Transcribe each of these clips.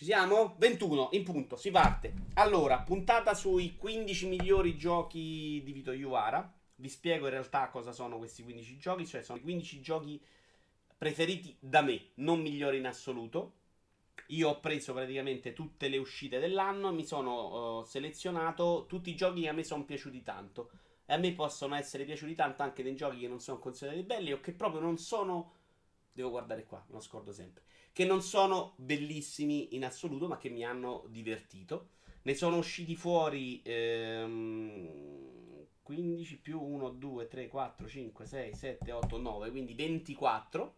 Ci siamo? 21 in punto, si parte. Allora, puntata sui 15 migliori giochi di Vito Iuvara. Vi spiego in realtà cosa sono questi 15 giochi, cioè sono i 15 giochi preferiti da me, non migliori in assoluto. Io ho preso praticamente tutte le uscite dell'anno e mi sono uh, selezionato tutti i giochi che a me sono piaciuti tanto. E a me possono essere piaciuti tanto anche dei giochi che non sono considerati belli o che proprio non sono. Devo guardare qua, me lo scordo sempre. Che non sono bellissimi in assoluto, ma che mi hanno divertito. Ne sono usciti fuori ehm, 15 più 1, 2, 3, 4, 5, 6, 7, 8, 9, quindi 24.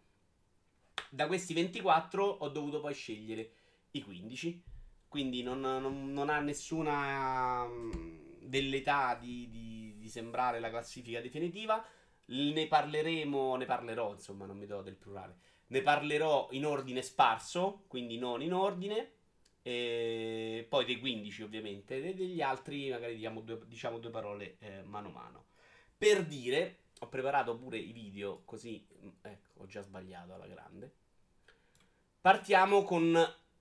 Da questi 24 ho dovuto poi scegliere i 15. Quindi non, non, non ha nessuna velleità di, di, di sembrare la classifica definitiva. Ne parleremo, ne parlerò, insomma, non mi do del plurale. Ne parlerò in ordine sparso, quindi non in ordine. E poi dei 15 ovviamente, e degli altri magari diciamo due, diciamo due parole eh, mano a mano. Per dire, ho preparato pure i video così, ecco, ho già sbagliato alla grande. Partiamo con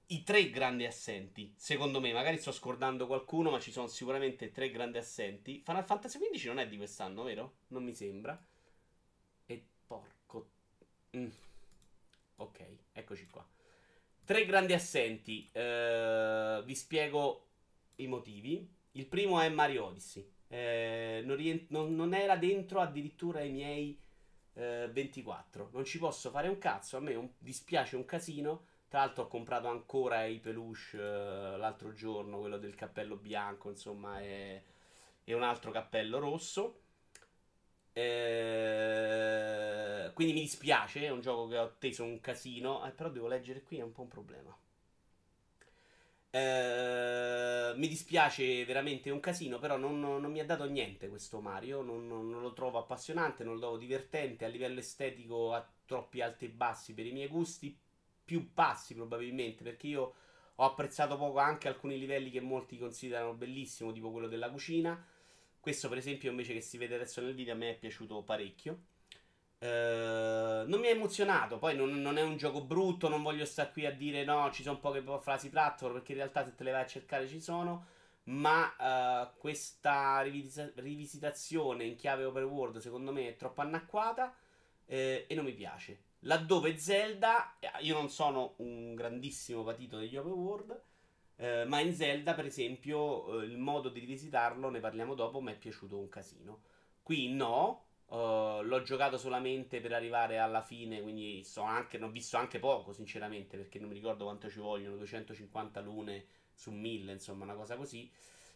i tre grandi assenti. Secondo me, magari sto scordando qualcuno, ma ci sono sicuramente tre grandi assenti. Final Fantasy XV non è di quest'anno, vero? Non mi sembra. E porco. Mm. Ok, eccoci qua. Tre grandi assenti. Uh, vi spiego i motivi. Il primo è Mario Odyssey. Eh, non, rient- non, non, era dentro addirittura i miei 24. Eh, non ci posso fare un cazzo. A me un, dispiace un casino. Tra l'altro, ho comprato ancora i peluche uh, l'altro giorno. Quello del cappello bianco, insomma, e, e un altro cappello rosso. Eh, quindi mi dispiace. È un gioco che ho atteso un casino. Eh, però devo leggere qui, è un po' un problema. Uh, mi dispiace veramente un casino, però non, non, mi ha dato niente questo Mario. Non, non, lo trovo appassionante, non lo trovo divertente. A livello estetico ha troppi alti e bassi per i miei gusti, più bassi probabilmente, perché io ho apprezzato poco anche alcuni livelli che molti considerano bellissimo, tipo quello della cucina. Questo, per esempio, invece che si vede adesso nel video, a me è piaciuto parecchio. Uh, non mi ha emozionato. Poi non, non, è un gioco brutto. Non voglio stare qui a dire no, ci sono poche frasi platform. Perché in realtà, se te le vai a cercare, ci sono. Ma uh, questa rivis- rivisitazione in chiave open world, secondo me, è troppo anacquata. Eh, e non mi piace. Laddove Zelda, eh, io non sono un grandissimo patito degli open world. Eh, ma in Zelda, per esempio, eh, il modo di rivisitarlo, ne parliamo dopo, mi è piaciuto un casino. Qui no, Uh, l'ho giocato solamente per arrivare alla fine, quindi so anche, ne ho visto anche poco, sinceramente, perché non mi ricordo quanto ci vogliono, 250 lune su 1000, insomma, una cosa così.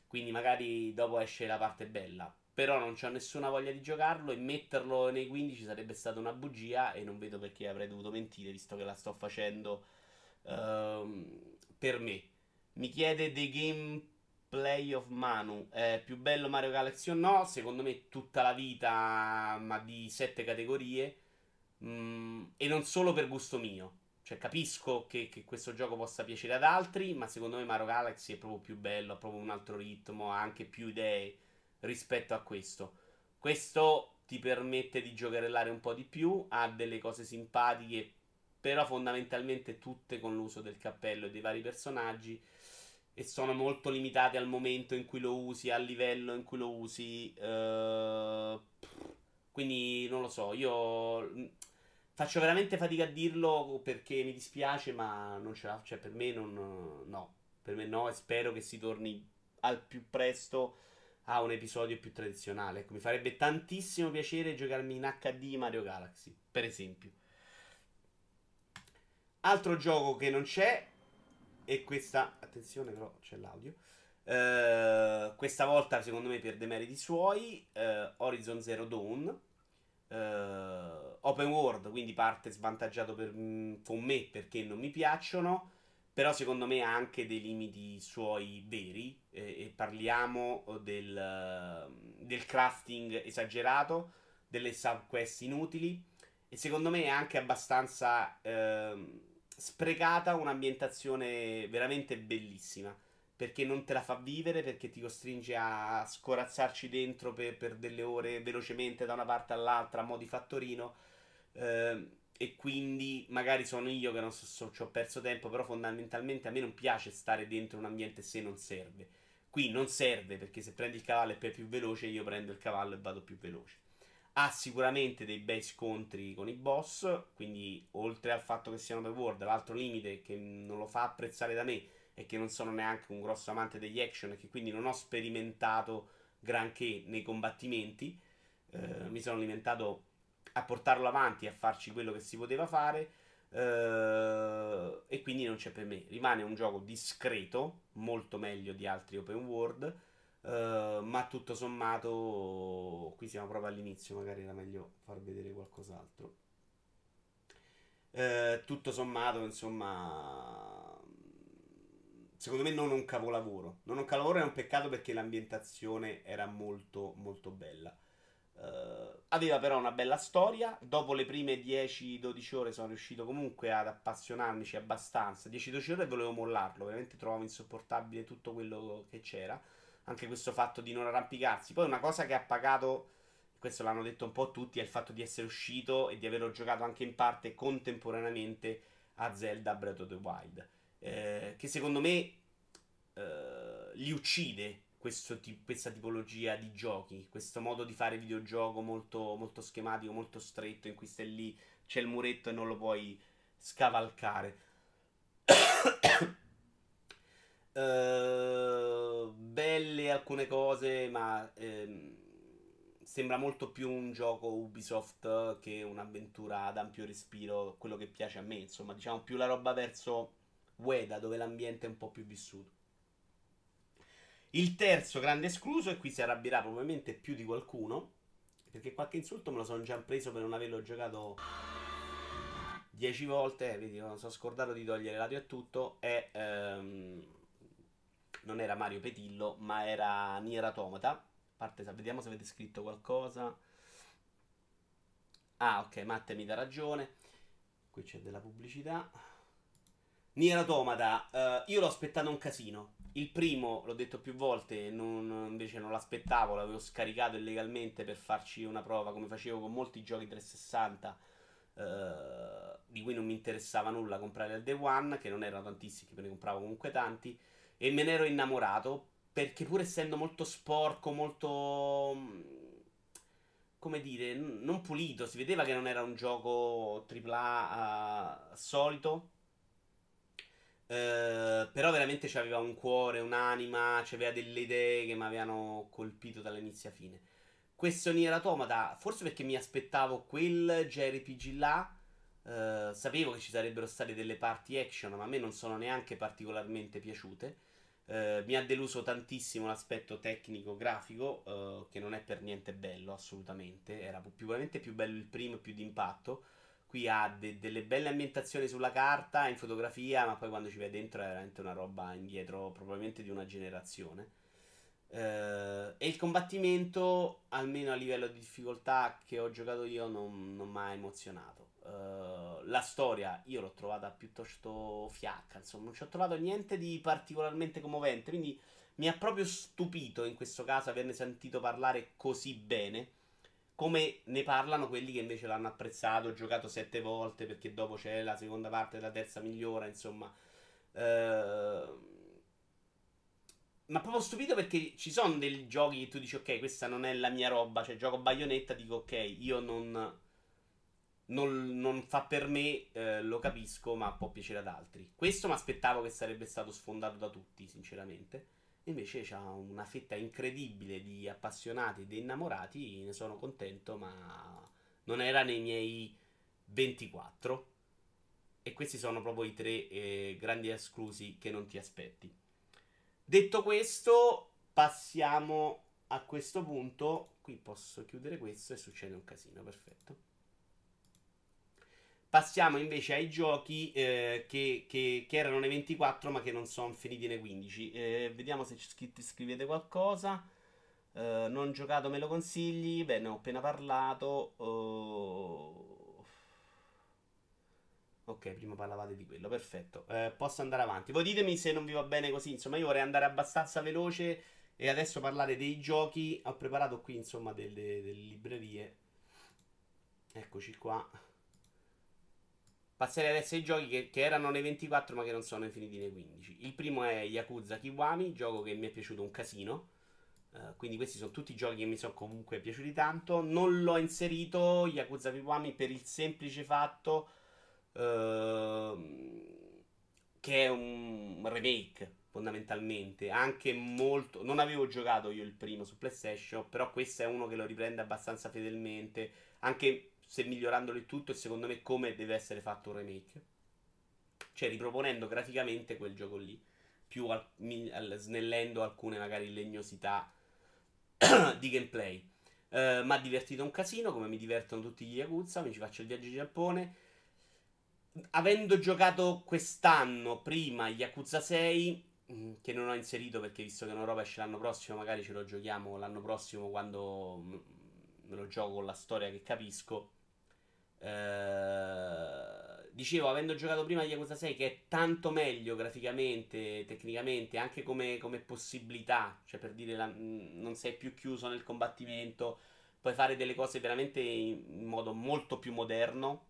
Quindi magari dopo esce la parte bella. Però non ho nessuna voglia di giocarlo e metterlo nei 15 sarebbe stata una bugia e non vedo perché avrei dovuto mentire, visto che la sto facendo uh, per me. Mi chiede dei game Play of Manu è più bello Mario Galaxy o no? Secondo me tutta la vita, ma di sette categorie. Mm, e non solo per gusto mio. Cioè, capisco che, che, questo gioco possa piacere ad altri, ma secondo me Mario Galaxy è proprio più bello, ha proprio un altro ritmo, ha anche più idee rispetto a questo. Questo ti permette di giocherellare un po' di più, ha delle cose simpatiche, però fondamentalmente tutte con l'uso del cappello e dei vari personaggi e sono molto limitati al momento in cui lo usi, al livello in cui lo usi. Uh, quindi non lo so, io mm, faccio veramente fatica a dirlo perché mi dispiace, ma non ce la cioè per me non no, per me no e spero che si torni al più presto a un episodio più tradizionale. Ecco, mi farebbe tantissimo piacere giocarmi in HD Mario Galaxy, per esempio. Altro gioco che non c'è e questa, attenzione però c'è l'audio. Uh, questa volta secondo me per demeriti suoi, uh, Horizon Zero Dawn, uh, open world, quindi parte svantaggiato per, mm, con me perché non mi piacciono, però secondo me ha anche dei limiti suoi veri e, e parliamo del, del, crafting esagerato, delle subquest inutili e secondo me è anche abbastanza... Uh, sprecata un'ambientazione veramente bellissima. Perché non te la fa vivere, perché ti costringe a scorazzarci dentro per, per delle ore velocemente da una parte all'altra a mo' di fattorino. Eh, e quindi magari sono io che non so, so ci ho perso tempo, però fondamentalmente a me non piace stare dentro un ambiente se non serve. Qui non serve perché se prendi il cavallo e poi è più veloce, io prendo il cavallo e vado più veloce. Ha sicuramente dei bei scontri con i boss, quindi oltre al fatto che siano world, l'altro limite che non lo fa apprezzare da me è che non sono neanche un grosso amante degli action e che quindi non ho sperimentato granché nei combattimenti. Eh, mi sono alimentato a portarlo avanti, a farci quello che si poteva fare. Uh, e quindi non c'è per me. Rimane un gioco discreto, molto meglio di altri open world. Uh, ma tutto sommato, qui siamo proprio all'inizio, magari era meglio far vedere qualcos'altro. Uh, tutto sommato, insomma, secondo me non un capolavoro. Non un capolavoro è un peccato perché l'ambientazione era molto, molto bella. Uh, aveva però una bella storia. Dopo le prime 10-12 ore sono riuscito comunque ad appassionarmici abbastanza. 10-12 ore volevo mollarlo, veramente trovavo insopportabile tutto quello che c'era. Anche questo fatto di non arrampicarsi. Poi una cosa che ha pagato, questo l'hanno detto un po' tutti, è il fatto di essere uscito e di averlo giocato anche in parte contemporaneamente a Zelda Breath of the Wild. Eh, che secondo me eh, li uccide t- questa tipologia di giochi, questo modo di fare videogioco molto, molto schematico, molto stretto, in cui stai lì, c'è il muretto e non lo puoi scavalcare. Uh, belle alcune cose, ma ehm, sembra molto più un gioco Ubisoft che un'avventura ad ampio respiro, quello che piace a me, insomma, diciamo più la roba verso Ueda, dove l'ambiente è un po' più vissuto. Il terzo grande escluso, e qui si arrabbierà probabilmente più di qualcuno, perché qualche insulto me lo sono già preso per non averlo giocato 10 volte, eh, vedi, non sono scordato di togliere l'audio e tutto, è... Ehm, non era Mario Petillo, ma era Nier Automata. Parte, vediamo se avete scritto qualcosa. Ah, ok, Matte mi dà ragione. Qui c'è della pubblicità. Nier Automata, uh, io l'ho aspettato un casino. Il primo, l'ho detto più volte, non, invece non l'aspettavo, l'avevo scaricato illegalmente per farci una prova, come facevo con molti giochi 360, uh, eh, di cui non mi interessava nulla comprare al Day One, che non erano tantissimi, che ne compravo comunque tanti, e me ne ero innamorato, perché pur essendo molto sporco, molto... come dire, non pulito, si vedeva che non era un gioco AAA uh, solito Uh, però veramente c'aveva un cuore, un'anima, c'aveva delle idee che mi avevano colpito dall'inizio a fine. Questo Nier Automata, forse perché mi aspettavo quel JRPG là, uh, sapevo che ci sarebbero state delle parti action, ma a me non sono neanche particolarmente piaciute. Uh, mi ha deluso tantissimo l'aspetto tecnico grafico, che non è per niente bello, assolutamente. Era più, più bello il primo più d'impatto qui ha de- delle belle ambientazioni sulla carta, in fotografia, ma poi quando ci vai dentro è veramente una roba indietro, probabilmente di una generazione. Uh, e il combattimento, almeno a livello di difficoltà che ho giocato io, non, non mi ha emozionato. Uh, la storia io l'ho trovata piuttosto fiacca, insomma, non ci ho trovato niente di particolarmente commovente. Quindi mi ha proprio stupito in questo caso averne sentito parlare così bene come ne parlano quelli che invece l'hanno apprezzato, giocato sette volte perché dopo c'è la seconda parte della terza migliora, insomma. Uh, ma proprio stupito perché ci sono dei giochi che tu dici ok, questa non è la mia roba, cioè gioco baionetta, dico ok, io non... Non, non fa per me, eh, lo capisco, ma può piacere ad altri. Questo mi aspettavo che sarebbe stato sfondato da tutti, sinceramente. Invece c'ha una fetta incredibile di appassionati e di innamorati, ne sono contento, ma non era nei miei 24. E questi sono proprio i tre eh, grandi esclusi che non ti aspetti. Detto questo, passiamo a questo punto. Qui posso chiudere questo e succede un casino, perfetto. Passiamo invece ai giochi eh, che, che, che, erano nei 24 ma che non sono finiti nei 15. Eh, vediamo se scrivete qualcosa. Eh, non giocato, me lo consigli? Beh, ne ho appena parlato. Oh... Ok, prima parlavate di quello, perfetto. Eh, posso andare avanti. Voi ditemi se non vi va bene così. Insomma, io vorrei andare abbastanza veloce e adesso parlare dei giochi. Ho preparato qui, insomma, delle, delle librerie. Eccoci qua. Passerei adesso ai giochi che, che, erano nei 24 ma che non sono finiti nei 15. Il primo è Yakuza Kiwami, gioco che mi è piaciuto un casino. Uh, quindi questi sono tutti giochi che mi sono comunque piaciuti tanto. Non l'ho inserito Yakuza Kiwami per il semplice fatto uh, che è un remake fondamentalmente. Anche molto. Non avevo giocato io il primo su PlayStation, però questo è uno che lo riprende abbastanza fedelmente. Anche se migliorandolo il tutto, e secondo me come deve essere fatto un remake. Cioè riproponendo graficamente quel gioco lì, più al, al, snellendo alcune magari legnosità di gameplay. Uh, mi ha divertito un casino, come mi divertono tutti gli Yakuza, mi ci faccio il viaggio in Giappone. Avendo giocato quest'anno prima Yakuza 6, mm, che non ho inserito perché visto che in Europa esce l'anno prossimo, magari ce lo giochiamo l'anno prossimo quando me lo gioco con la storia che capisco. Eh, dicevo, avendo giocato prima Yakuza 6, che è tanto meglio graficamente, tecnicamente, anche come, come possibilità, cioè per dire la, non sei più chiuso nel combattimento, puoi fare delle cose veramente in, in modo molto più moderno.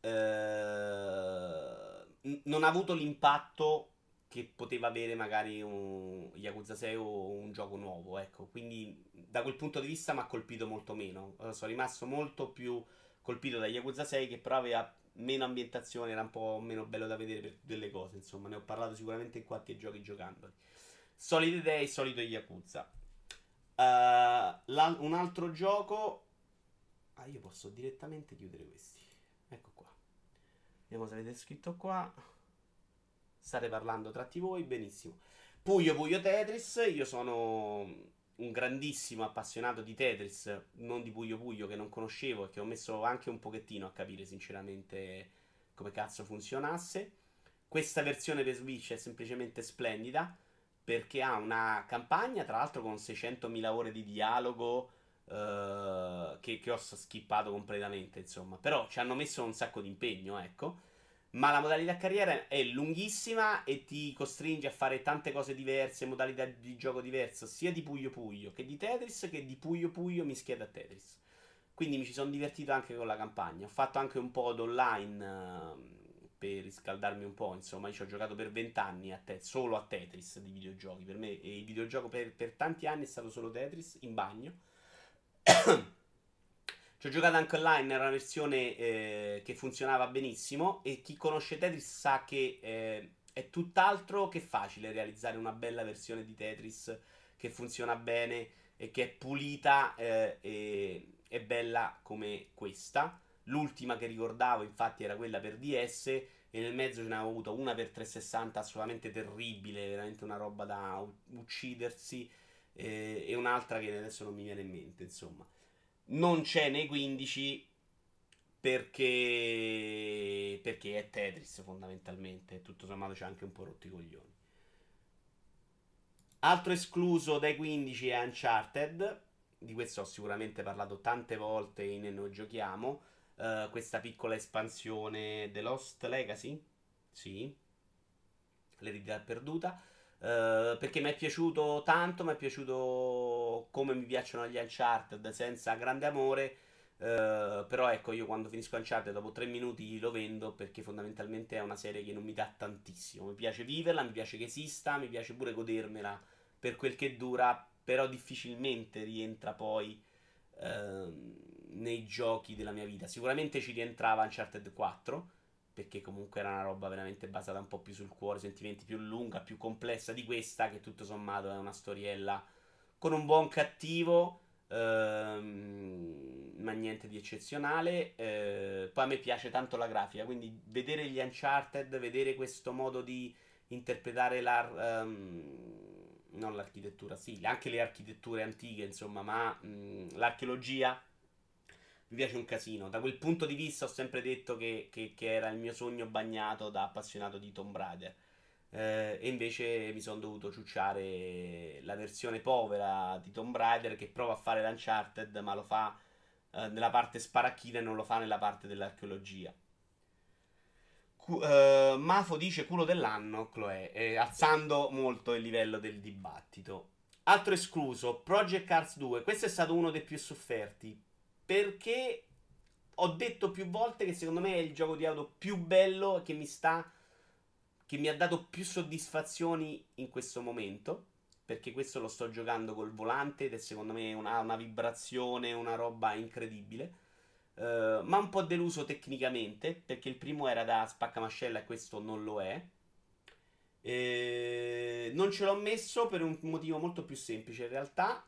Eh, non ha avuto l'impatto che poteva avere magari un Yakuza 6 o un gioco nuovo, ecco. Quindi da quel punto di vista mi ha colpito molto meno. Sono rimasto molto più colpito da Yakuza 6 che però aveva meno ambientazione, era un po' meno bello da vedere per delle cose, insomma, ne ho parlato sicuramente in qualche giochi giocandoli. Solide idee, solito Yakuza. Uh, un altro gioco Ah, io posso direttamente chiudere questi. Ecco qua. Vediamo se avete scritto qua. State parlando tra di voi, benissimo. Puyo Puyo Tetris, io sono un grandissimo appassionato di Tetris, non di Puyo Puyo che non conoscevo e che ho messo anche un pochettino a capire sinceramente come cazzo funzionasse. Questa versione per Switch è semplicemente splendida perché ha una campagna, tra l'altro con 600.000 ore di dialogo uh, che, che ho skippato completamente, insomma. Però ci hanno messo un sacco di impegno, ecco. Ma la modalità carriera è lunghissima e ti costringe a fare tante cose diverse, modalità di gioco diverse, sia di Puyo Puyo che di Tetris, che di Puyo Puyo mischiato a Tetris. Quindi mi ci sono divertito anche con la campagna. Ho fatto anche un po' d'online uh, per riscaldarmi un po'. Insomma, ci ho giocato per vent'anni te- solo a Tetris di videogiochi. Per me, e il videogioco per, per tanti anni è stato solo Tetris in bagno. Ci ho giocato anche online, era una versione eh, che funzionava benissimo e chi conosce Tetris sa che eh, è tutt'altro che facile realizzare una bella versione di Tetris che funziona bene e che è pulita eh, e è bella come questa. L'ultima che ricordavo infatti era quella per DS e nel mezzo ce ne avevo avuto una per 360 assolutamente terribile, veramente una roba da uccidersi eh, e un'altra che adesso non mi viene in mente, insomma non c'è nei 15 perché, perché è Tetris fondamentalmente. Tutto sommato c'è anche un po' rotti coglioni. Altro escluso dai 15 è Uncharted. Di questo ho sicuramente parlato tante volte in Noi Giochiamo. Uh, questa piccola espansione The Lost Legacy. Sì. L'eredità perduta. Uh, perché mi è piaciuto tanto, mi è piaciuto come mi piacciono gli Uncharted senza grande amore. Uh, però ecco, io quando finisco Uncharted dopo tre minuti lo vendo perché fondamentalmente è una serie che non mi dà tantissimo. Mi piace viverla, mi piace che esista, mi piace pure godermela per quel che dura, però difficilmente rientra poi uh, nei giochi della mia vita. Sicuramente ci rientrava Uncharted 4 perché comunque era una roba veramente basata un po' più sul cuore, sentimenti più lunga, più complessa di questa, che tutto sommato è una storiella con un buon cattivo, ehm, ma niente di eccezionale. Eh, poi a me piace tanto la grafica, quindi vedere gli Uncharted, vedere questo modo di interpretare la... Um, non l'architettura, sì, anche le architetture antiche, insomma, ma mh, l'archeologia mi piace un casino. Da quel punto di vista ho sempre detto che, che, che era il mio sogno bagnato da appassionato di Tomb Raider. Eh, e invece mi sono dovuto ciucciare la versione povera di Tomb Raider che prova a fare l'Uncharted, ma lo fa eh, nella parte sparacchina e non lo fa nella parte dell'archeologia. Cu- uh, Mafo dice culo dell'anno, Chloe, eh, alzando molto il livello del dibattito. Altro escluso, Project Cars 2. Questo è stato uno dei più sofferti perché ho detto più volte che secondo me è il gioco di auto più bello che mi sta. che mi ha dato più soddisfazioni in questo momento. Perché questo lo sto giocando col volante ed è secondo me una, una vibrazione, una roba incredibile. Uh, ma un po' deluso tecnicamente perché il primo era da spaccamascella e questo non lo è. E non ce l'ho messo per un motivo molto più semplice in realtà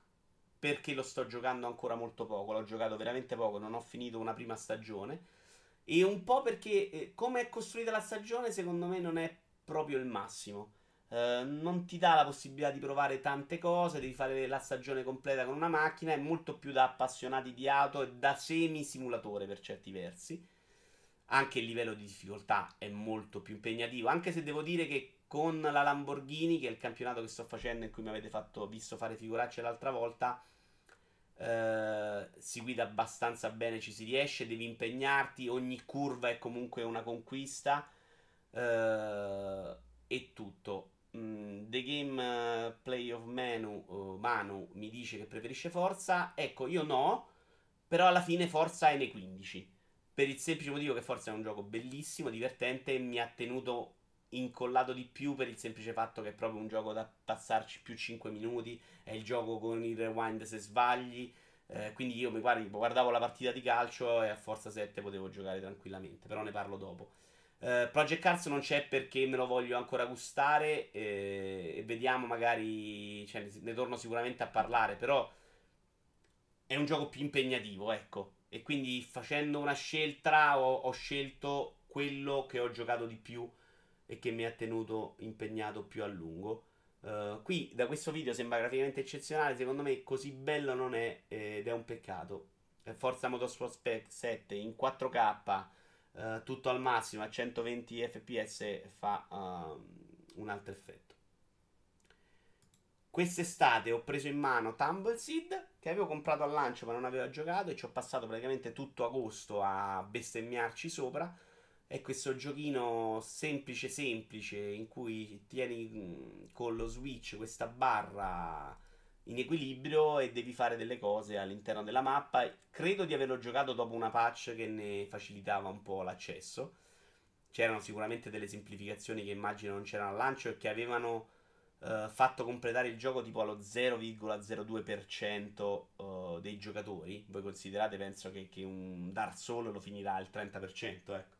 perché lo sto giocando ancora molto poco, l'ho giocato veramente poco, non ho finito una prima stagione. E un po' perché eh, come è costruita la stagione, secondo me non è proprio il massimo. Uh, non ti dà la possibilità di provare tante cose, devi fare la stagione completa con una macchina, è molto più da appassionati di auto e da semi simulatore per certi versi. Anche il livello di difficoltà è molto più impegnativo, anche se devo dire che con la Lamborghini, che è il campionato che sto facendo in cui mi avete fatto, visto fare figuracce l'altra volta, eh, si guida abbastanza bene, ci si riesce, devi impegnarti, ogni curva è comunque una conquista eh, e tutto. Mm, The Game Play of Manu, uh, Manu mi dice che preferisce Forza, ecco io no, però alla fine Forza è nei 15. Per il semplice motivo che Forza è un gioco bellissimo, divertente e mi ha tenuto incollato di più per il semplice fatto che è proprio un gioco da passarci più 5 minuti. È il gioco con il rewind se sbagli. Eh, quindi io mi guardi, guardavo la partita di calcio e a Forza 7 potevo giocare tranquillamente. Però ne parlo dopo. Uh, Project Cars non c'è perché me lo voglio ancora gustare eh, e vediamo magari, cioè, ne, ne torno sicuramente a parlare, però è un gioco più impegnativo, ecco. E quindi facendo una scelta ho, ho scelto quello che ho giocato di più e che mi ha tenuto impegnato più a lungo. Uh, qui da questo video sembra graficamente eccezionale, secondo me così bello non è ed è un peccato. Forza Motorsport 7 in 4K, uh, tutto al massimo a 120 fps fa uh, un altro effetto. Quest'estate ho preso in mano Tumbleseed che avevo comprato al lancio ma non avevo giocato e ci ho passato praticamente tutto agosto a bestemmiarci sopra. È questo giochino semplice semplice in cui tieni con lo switch questa barra in equilibrio e devi fare delle cose all'interno della mappa. Credo di averlo giocato dopo una patch che ne facilitava un po' l'accesso. C'erano sicuramente delle semplificazioni che immagino non c'erano al lancio e che avevano uh, fatto completare il gioco tipo allo 0,02% uh, eh, dei giocatori. Voi considerate, penso che, che un Dark Souls lo finirà al 30%, ecco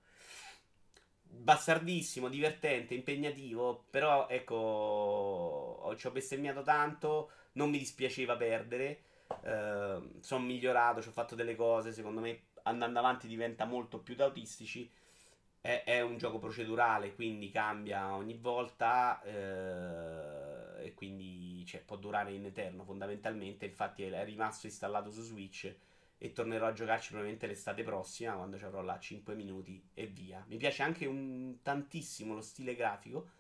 bastardissimo, divertente, impegnativo, però ecco, ci ho bestemmiato tanto, non mi dispiaceva perdere, eh, sono migliorato, ci ho fatto delle cose, secondo me andando avanti diventa molto più da autistici. È, è un gioco procedurale, quindi cambia ogni volta eh, e quindi cioè, può durare in eterno fondamentalmente, infatti è rimasto installato su Switch e tornerò a giocarci probabilmente l'estate prossima quando ci avrò là 5 minuti e via. Mi piace anche un, tantissimo lo stile grafico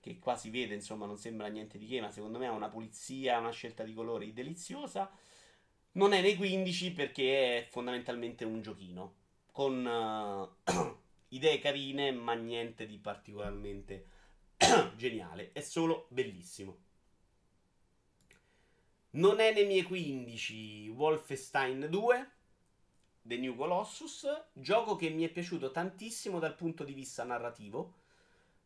che qua si vede, insomma, non sembra niente di che, ma secondo me ha una pulizia, una scelta di colori deliziosa. Non è nei 15 perché è fondamentalmente un giochino con uh, idee carine, ma niente di particolarmente geniale, è solo bellissimo. Non è nei miei 15 Wolfenstein 2, The New Colossus, gioco che mi è piaciuto tantissimo dal punto di vista narrativo,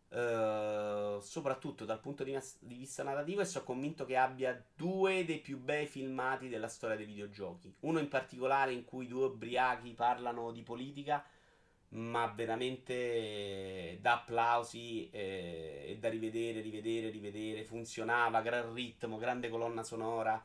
uh, soprattutto dal punto di, di, vista narrativo e sono convinto che abbia due dei più bei filmati della storia dei videogiochi. Uno in particolare in cui due ubriachi parlano di politica ma veramente da applausi eh, e da rivedere, rivedere, rivedere. Funzionava, gran ritmo, grande colonna sonora.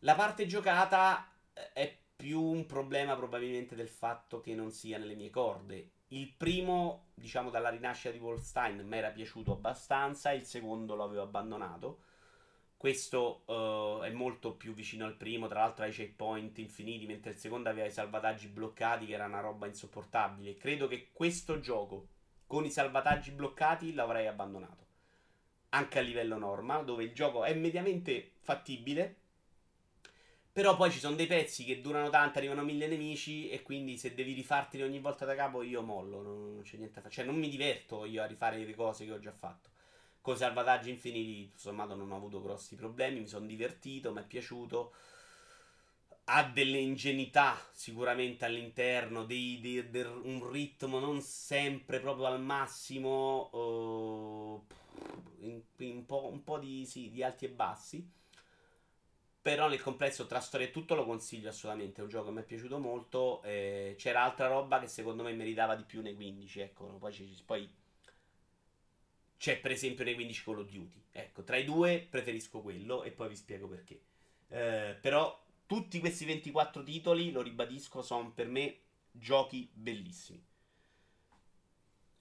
La parte giocata eh, è più un problema probabilmente del fatto che non sia nelle mie corde. Il primo, diciamo dalla rinascita di Wolfstein, mi era piaciuto abbastanza, il secondo l'avevo abbandonato. Questo uh, è molto più vicino al primo, tra l'altro hai checkpoint infiniti, mentre il secondo aveva i salvataggi bloccati, che era una roba insopportabile. Credo che questo gioco, con i salvataggi bloccati, l'avrei abbandonato. Anche a livello norma, dove il gioco è mediamente fattibile. Però poi ci sono dei pezzi che durano tanto, arrivano mille nemici, e quindi se devi rifarteli ogni volta da capo, io mollo, non, non c'è niente da fare. Cioè, non mi diverto io a rifare le cose che ho già fatto con salvataggi infiniti, sommato, non ho avuto grossi problemi. Mi sono divertito, mi è piaciuto. ha delle ingenuità sicuramente all'interno, dei, dei, dei, un ritmo non sempre proprio al massimo, uh, in, po', un po' di, sì, di, alti e bassi. Però nel complesso tra storia e tutto lo consiglio assolutamente, è un gioco che mi è piaciuto molto. Eh, c'era altra roba che secondo me meritava di più nei 15, ecco, poi, poi c'è per esempio nei 15 Call of Duty. Ecco, tra i due preferisco quello e poi vi spiego perché. Eh, però tutti questi 24 titoli, lo ribadisco, sono per me giochi bellissimi.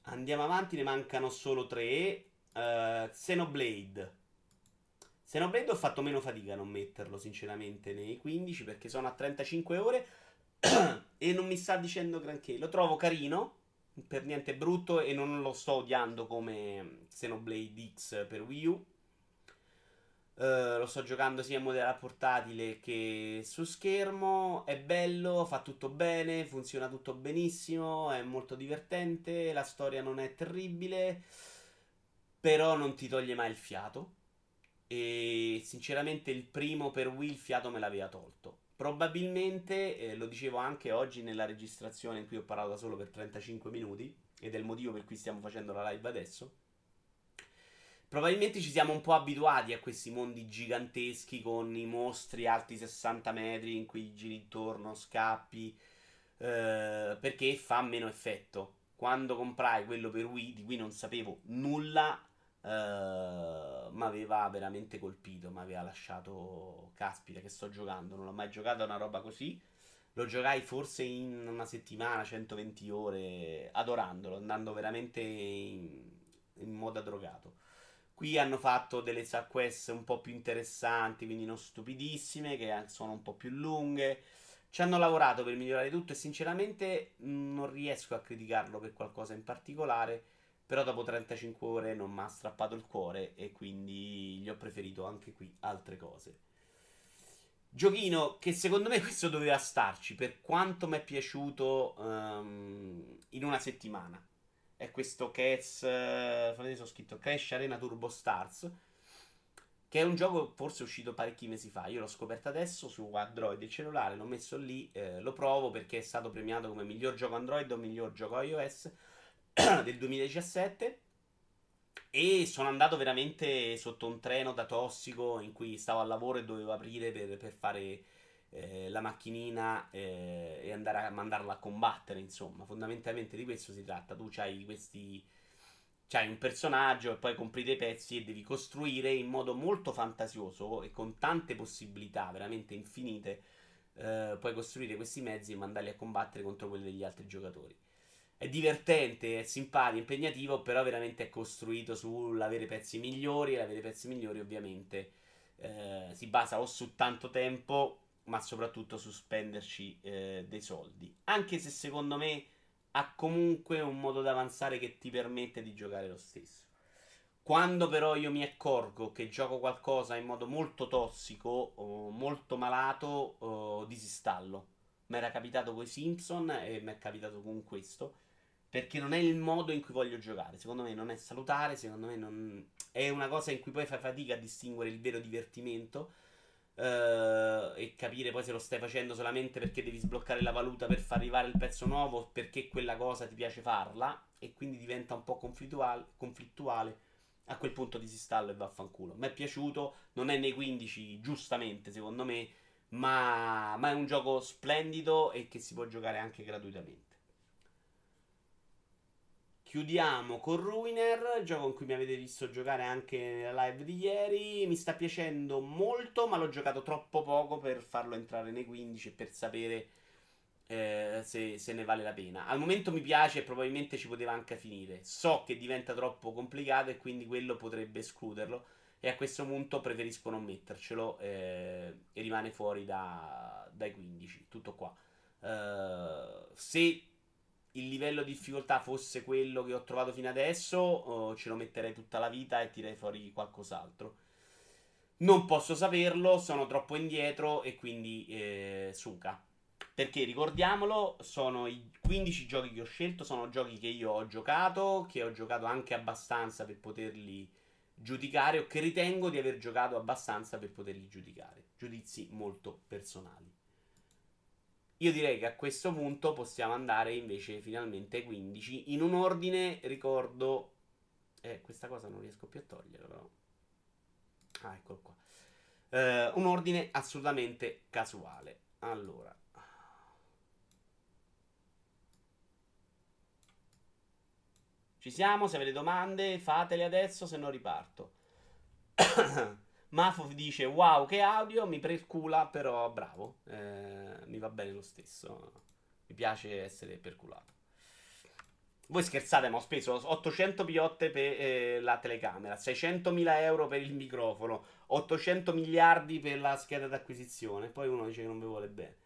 Andiamo avanti, ne mancano solo tre. Uh, Xenoblade. Xenoblade ho fatto meno fatica a non metterlo, sinceramente, nei 15 perché sono a 35 ore e non mi sta dicendo granché. Lo trovo carino, per niente brutto e non lo sto odiando come Xenoblade X per Wii U. Uh, lo sto giocando sia in modello portatile che su schermo. È bello, fa tutto bene, funziona tutto benissimo, è molto divertente. La storia non è terribile, però non ti toglie mai il fiato. E sinceramente, il primo per Wii il fiato me l'aveva tolto. Probabilmente, eh, lo dicevo anche oggi nella registrazione in cui ho parlato da solo per 35 minuti, ed è il motivo per cui stiamo facendo la live adesso Probabilmente ci siamo un po' abituati a questi mondi giganteschi con i mostri alti 60 metri in cui giri intorno, scappi, eh, perché fa meno effetto. Quando comprai quello per Wii, di cui non sapevo nulla, eh, mi aveva veramente colpito, mi aveva lasciato, caspita che sto giocando, non l'ho mai giocato una roba così. Lo giocai forse in una settimana, 120 ore, adorandolo, andando veramente in, in modo drogato. Qui hanno fatto delle quest un po' più interessanti, quindi non stupidissime, che sono un po' più lunghe. Ci hanno lavorato per migliorare tutto e sinceramente non riesco a criticarlo per qualcosa in particolare. Però dopo 35 ore non mi ha strappato il cuore e quindi gli ho preferito anche qui altre cose. Giochino che secondo me questo doveva starci per quanto mi è piaciuto um, in una settimana è questo Cats, eh, ho scritto Crash Arena Turbo Stars, che è un gioco forse uscito parecchi mesi fa. Io l'ho scoperto adesso su Android e cellulare, l'ho messo lì, eh, lo provo perché è stato premiato come miglior gioco Android o miglior gioco iOS del 2017. E sono andato veramente sotto un treno da tossico in cui stavo al lavoro e dovevo aprire per, per fare eh, la macchinina eh, e andare a mandarla a combattere, insomma, fondamentalmente di questo si tratta. Tu hai questi c'hai un personaggio e poi compri dei pezzi e devi costruire in modo molto fantasioso e con tante possibilità veramente infinite. Eh, puoi costruire questi mezzi e mandarli a combattere contro quelli degli altri giocatori. È divertente, è simpatico, impegnativo, però veramente è costruito sull'avere pezzi migliori e l'avere pezzi migliori ovviamente eh, si basa o su tanto tempo ma soprattutto su spenderci eh, dei soldi. Anche se secondo me ha comunque un modo di avanzare che ti permette di giocare lo stesso. Quando però io mi accorgo che gioco qualcosa in modo molto tossico molto malato, o disinstallo. Mi era capitato con i Simpson e mi è capitato con questo. Perché non è il modo in cui voglio giocare. Secondo me non è salutare, secondo me non... è una cosa in cui poi fai fatica a distinguere il vero divertimento Uh, e capire poi se lo stai facendo solamente perché devi sbloccare la valuta per far arrivare il pezzo nuovo o perché quella cosa ti piace farla e quindi diventa un po' conflittuale, conflittuale a quel punto disinstallo e vaffanculo. Mi è piaciuto, non è nei 15 giustamente secondo me, ma, ma è un gioco splendido e che si può giocare anche gratuitamente. Chiudiamo con Ruiner, gioco in cui mi avete visto giocare anche nella live di ieri. Mi sta piacendo molto, ma l'ho giocato troppo poco per farlo entrare nei 15 e per sapere eh, se, se, ne vale la pena. Al momento mi piace e probabilmente ci poteva anche finire. So che diventa troppo complicato e quindi quello potrebbe escluderlo. E a questo punto preferisco non mettercelo eh, e rimane fuori da, dai 15. Tutto qua. Uh, se il livello di difficoltà fosse quello che ho trovato fino adesso, oh, ce lo metterei tutta la vita e tirerei fuori qualcos'altro. Non posso saperlo, sono troppo indietro e quindi eh, suca. Perché ricordiamolo, sono i 15 giochi che ho scelto, sono giochi che io ho giocato, che ho giocato anche abbastanza per poterli giudicare o che ritengo di aver giocato abbastanza per poterli giudicare. Giudizi molto personali. Io direi che a questo punto possiamo andare invece finalmente ai 15. In un ordine, ricordo... Eh, questa cosa non riesco più a togliere però. Ah, eccolo qua. Eh, un ordine assolutamente casuale. Allora. Ci siamo, se avete domande fatele adesso, se no riparto. Mafo dice wow che audio, mi percula però bravo, eh, mi va bene lo stesso, mi piace essere perculato. Voi scherzate, ma ho speso 800 piotte per eh, la telecamera, 600.000 euro per il microfono, 800 miliardi per la scheda d'acquisizione. Poi uno dice che non vi vuole bene.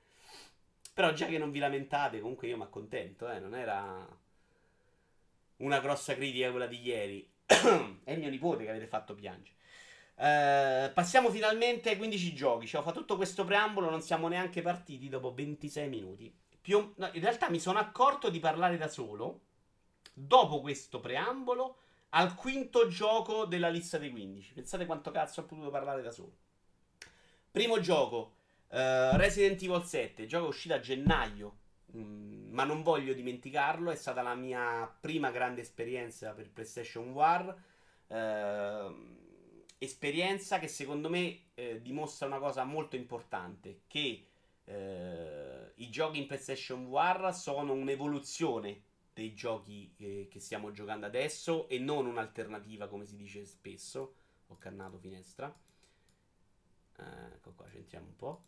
Però già che non vi lamentate, comunque io mi accontento, eh, non era una grossa critica quella di ieri. È mio nipote che avete fatto piangere. Uh, passiamo finalmente ai 15 giochi. Cioè, ho fatto tutto questo preambolo, non siamo neanche partiti dopo 26 minuti. Più, no, in realtà mi sono accorto di parlare da solo dopo questo preambolo al quinto gioco della lista dei 15. Pensate quanto cazzo ho potuto parlare da solo. Primo gioco, uh, Resident Evil 7, gioco uscito a gennaio, mm, ma non voglio dimenticarlo, è stata la mia prima grande esperienza per PlayStation War. Uh, esperienza che secondo me uh, dimostra una cosa molto importante, che i giochi in PlayStation War sono un'evoluzione dei giochi eh, che stiamo giocando adesso e non un'alternativa come si dice spesso. Ho cannato finestra. Eh, ecco qua, centriamo un po'.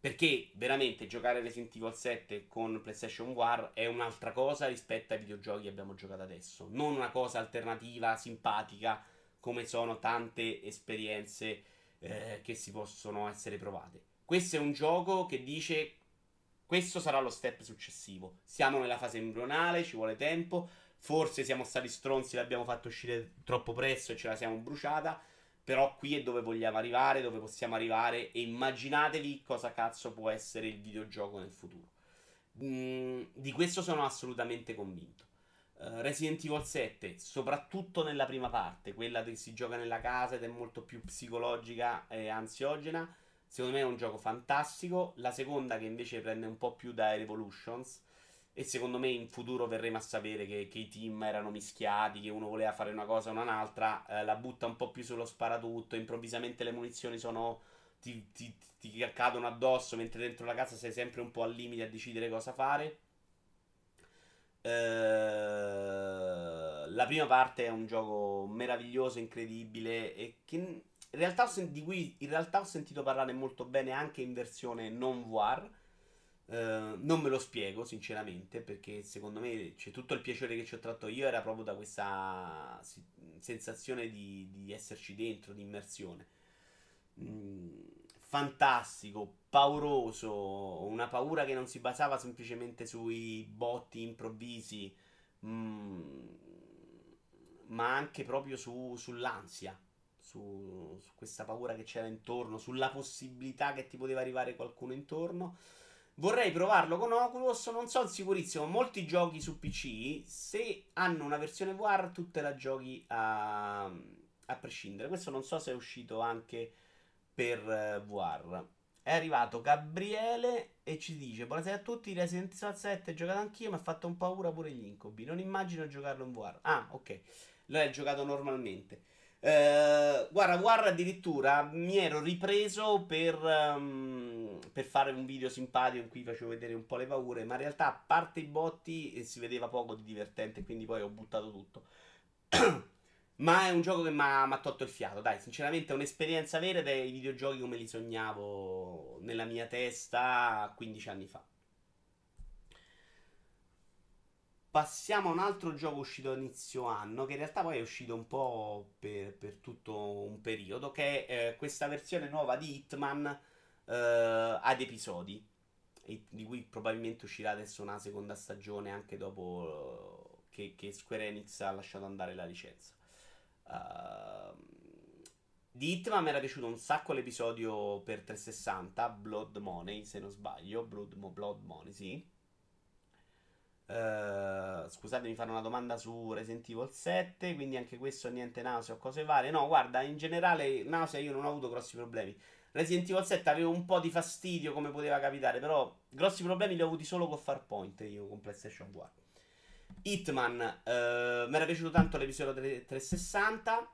Perché veramente giocare Resident Evil 7 con PlayStation War è un'altra cosa rispetto ai videogiochi che abbiamo giocato adesso. Non una cosa alternativa, simpatica, come sono tante esperienze eh, che si possono essere provate. Questo è un gioco che dice questo sarà lo step successivo. Siamo nella fase embrionale, ci vuole tempo. Forse siamo stati stronzi, l'abbiamo fatto uscire troppo presto e ce la siamo bruciata. Però qui è dove vogliamo arrivare, dove possiamo arrivare. E immaginatevi cosa cazzo può essere il videogioco nel futuro. Mm, di questo sono assolutamente convinto. Uh, Resident Evil 7, soprattutto nella prima parte, quella che si gioca nella casa ed è molto più psicologica e ansiogena Secondo me è un gioco fantastico. La seconda che invece prende un po' più da Revolutions. E secondo me in futuro verremo a sapere che, che i team erano mischiati, che uno voleva fare una cosa o un'altra. Eh, la butta un po' più sullo sparatutto. Improvvisamente le munizioni sono. Ti, ti, ti cadono addosso, mentre dentro la casa sei sempre un po' al limite a decidere cosa fare. Uh, la prima parte è un gioco meraviglioso, incredibile e che in realtà di cui in realtà ho sentito parlare molto bene anche in versione non VR. Uh, non me lo spiego sinceramente perché secondo me cioè, tutto il piacere che ci ho tratto io era proprio da questa si- sensazione di, di, esserci dentro, di immersione. Mm, fantastico, pauroso, una paura che non si basava semplicemente sui botti improvvisi, mm, ma anche proprio su, sull'ansia su, su questa paura che c'era intorno, sulla possibilità che ti poteva arrivare qualcuno intorno. Vorrei provarlo con Oculus, non sono sicurissimo. Molti giochi su PC, se hanno una versione VR, tu te la giochi a, a prescindere. Questo non so se è uscito anche per uh, VR. È arrivato Gabriele e ci dice: Buonasera a tutti. Resident Evil 7 ho giocato anch'io, mi ha fatto un paura pure gli incubi. Non immagino giocarlo in VR. Ah, ok. L'hai giocato normalmente. Eh, guarda, guarda, addirittura mi ero ripreso per, um, per, fare un video simpatico in cui facevo vedere un po' le paure, ma in realtà a parte i botti eh, si vedeva poco di divertente, quindi poi ho buttato tutto. ma è un gioco che mi ha tolto il fiato, dai, sinceramente è un'esperienza vera ed è i videogiochi come li sognavo nella mia testa 15 anni fa. Passiamo a un altro gioco uscito inizio anno, che in realtà poi è uscito un po' per, per tutto un periodo, che è eh, questa versione nuova di Hitman eh, ad episodi, di cui probabilmente uscirà adesso una seconda stagione anche dopo eh, che, che, Square Enix ha lasciato andare la licenza. Uh, di Hitman mi era piaciuto un sacco l'episodio per 360, Blood Money, se non sbaglio, Blood, Blood Money, sì Uh, scusatemi fare una domanda su Resident Evil 7. Quindi anche questo niente nausea o cose varie. No, guarda, in generale nausea io non ho avuto grossi problemi. Resident Evil 7 avevo un po' di fastidio come poteva capitare, però grossi problemi li ho avuti solo con Farpoint io con PlayStation 4. Hitman, eh, mi era piaciuto tanto l'episodio 360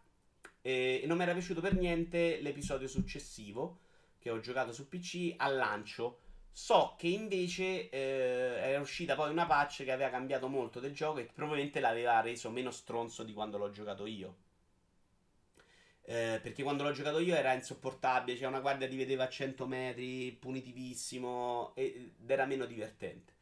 e, non mi era piaciuto per niente l'episodio successivo che ho giocato su PC al lancio. So che invece eh, era uscita poi una patch che aveva cambiato molto del gioco e che probabilmente l'aveva reso meno stronzo di quando l'ho giocato io. Eh, perché quando l'ho giocato io era insopportabile, c'era una guardia ti vedeva a 100 metri, punitivissimo ed era meno divertente.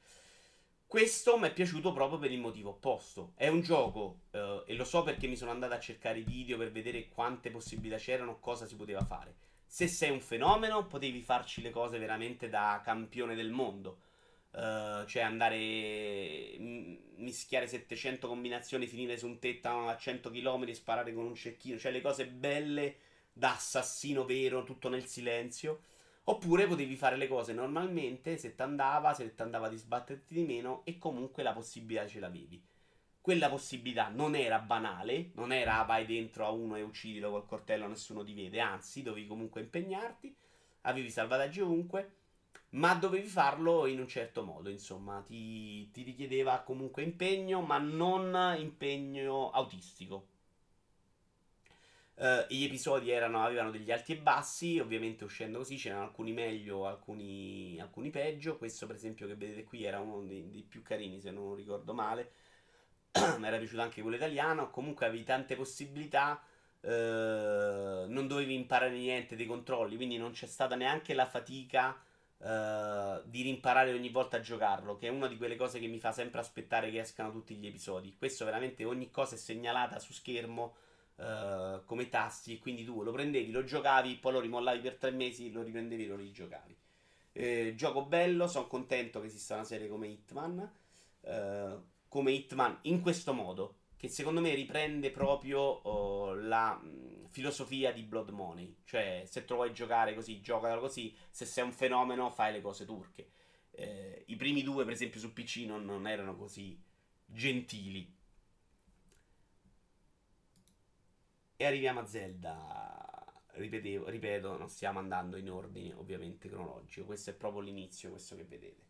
Questo mi è piaciuto proprio per il motivo opposto. È un gioco, eh, e lo so perché mi sono andato a cercare i video per vedere quante possibilità c'erano, cosa si poteva fare. Se sei un fenomeno, potevi farci le cose veramente da campione del mondo. Uh, cioè andare mischiare 700 combinazioni, finire su un tetto a 100 km e sparare con un cecchino, cioè le cose belle da assassino vero, tutto nel silenzio. Oppure potevi fare le cose normalmente se ti andava, se ti andava di sbatterti di meno e comunque la possibilità ce l'avevi. Quella possibilità non era banale, non era vai dentro a uno e uccidilo col coltello, nessuno ti vede, anzi dovevi comunque impegnarti, avevi salvataggi ovunque ma dovevi farlo in un certo modo, insomma, ti, ti richiedeva comunque impegno, ma non impegno autistico. Uh, gli episodi erano, avevano degli alti e bassi, ovviamente uscendo così c'erano alcuni meglio, alcuni, alcuni peggio. Questo, per esempio, che vedete qui era uno dei, dei più carini, se non ricordo male. Mi era piaciuto anche quello italiano. Comunque avevi tante possibilità. Uh, non dovevi imparare niente dei controlli, quindi non c'è stata neanche la fatica uh, di rimparare ogni volta a giocarlo, che è una di quelle cose che mi fa sempre aspettare che escano tutti gli episodi. Questo veramente ogni cosa è segnalata su schermo uh, come tasti, quindi tu lo prendevi, lo giocavi, poi lo rimollavi per tre mesi, lo riprendevi e lo rigiocavi. Eh, gioco bello, sono contento che esista una serie come Hitman. Uh, come Hitman in questo modo, che secondo me riprende proprio la filosofia di Blood Money. Cioè, se tu vuoi giocare così, giocalo così. Se sei un fenomeno, fai le cose turche. Eh, I primi due, per esempio, su PC non, non erano così gentili. E arriviamo a Zelda. Ripetevo, ripeto, non stiamo andando in ordine ovviamente cronologico. Questo è proprio l'inizio, questo che vedete.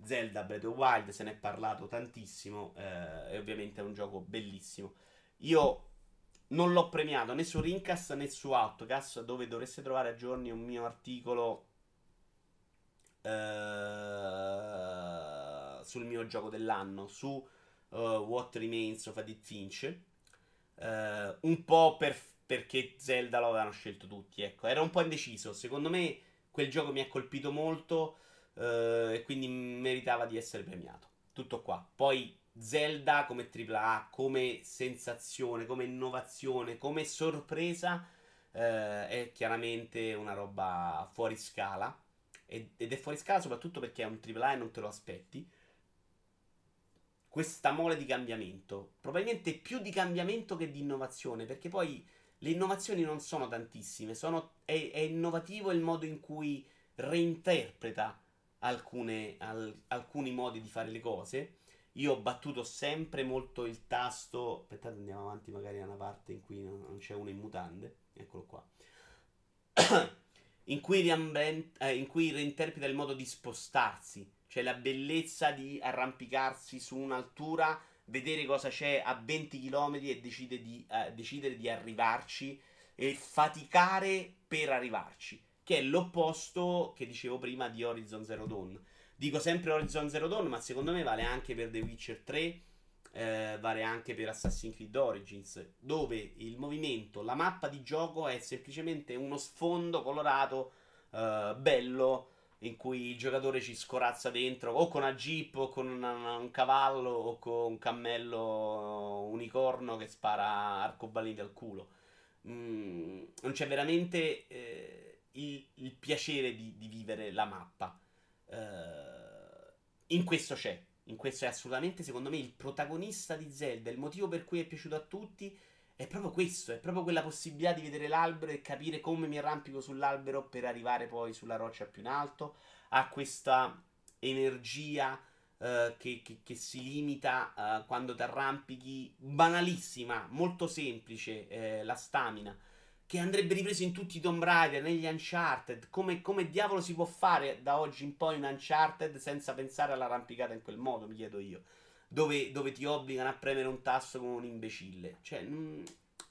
Zelda Breath of Wild se ne è parlato tantissimo eh, e ovviamente è un gioco bellissimo. Io non l'ho premiato né su Rincast né su Outcast, dove dovreste trovare a giorni un mio articolo uh, sul mio gioco dell'anno, su uh, What Remains of Edith Finch. Uh, un po' per, perché Zelda lo avevano scelto tutti, ecco. Era un po' indeciso. Secondo me quel gioco mi ha colpito molto e quindi meritava di essere premiato. Tutto qua. Poi Zelda come AAA, come sensazione, come innovazione, come sorpresa, eh, è chiaramente una roba fuori scala. Ed, ed è fuori scala soprattutto perché è un AAA e non te lo aspetti. Questa mole di cambiamento, probabilmente più di cambiamento che di innovazione, perché poi le innovazioni non sono tantissime, sono, è, è innovativo il modo in cui reinterpreta alcune, al, alcuni modi di fare le cose io ho battuto sempre molto il tasto. Aspettate, andiamo avanti, magari a una parte in cui non, c'è uno in mutande. Eccolo qua. in, cui eh, in cui reinterpreta il modo di spostarsi. Cioè la bellezza di arrampicarsi su un'altura, vedere cosa c'è a 20 km e decide di, eh, decidere di arrivarci e faticare per arrivarci. Che è l'opposto che dicevo prima di Horizon Zero Dawn Dico sempre Horizon Zero Dawn, ma secondo me vale anche per The Witcher 3, eh, vale anche per Assassin's Creed Origins, dove il movimento, la mappa di gioco è semplicemente uno sfondo colorato, eh, bello, in cui il giocatore ci scorazza dentro o con una jeep o con una, un cavallo o con un cammello unicorno che spara arcobaleni al culo. Mm, non c'è veramente eh, il, il, piacere di, di, vivere la mappa. Uh, in questo c'è. In questo è assolutamente, secondo me, il protagonista di Zelda. Il motivo per cui è piaciuto a tutti è proprio questo. È proprio quella possibilità di vedere l'albero e capire come mi arrampico sull'albero per arrivare poi sulla roccia più in alto. Ha questa energia uh, che, che, che, si limita uh, quando ti arrampichi. Banalissima, molto semplice. Eh, la stamina che andrebbe ripreso in tutti i Tomb Raider, negli Uncharted. Come, come, diavolo si può fare da oggi in poi un Uncharted senza pensare all'arrampicata in quel modo, mi chiedo io. Dove, dove ti obbligano a premere un tasto come un imbecille. Cioè, mm,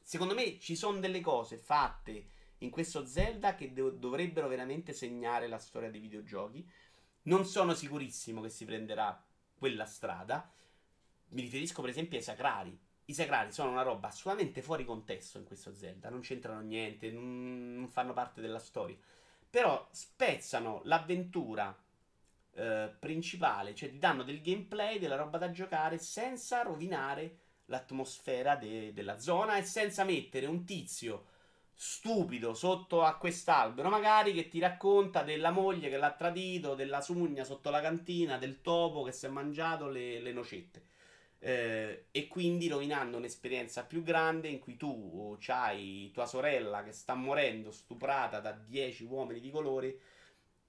secondo me ci sono delle cose fatte in questo Zelda che do- dovrebbero veramente segnare la storia dei videogiochi. Non sono sicurissimo che si prenderà quella strada. Mi riferisco per esempio ai sacrari i sacrali sono una roba assolutamente fuori contesto in questo Zelda, non c'entrano niente, non, fanno parte della storia. Però spezzano l'avventura eh, principale, cioè ti danno del gameplay, della roba da giocare senza rovinare l'atmosfera de- della zona e senza mettere un tizio stupido sotto a quest'albero, magari che ti racconta della moglie che l'ha tradito, della sugna sotto la cantina, del topo che si è mangiato le, le nocette. Eh, e quindi rovinando un'esperienza più grande in cui tu hai tua sorella che sta morendo stuprata da 10 uomini di colore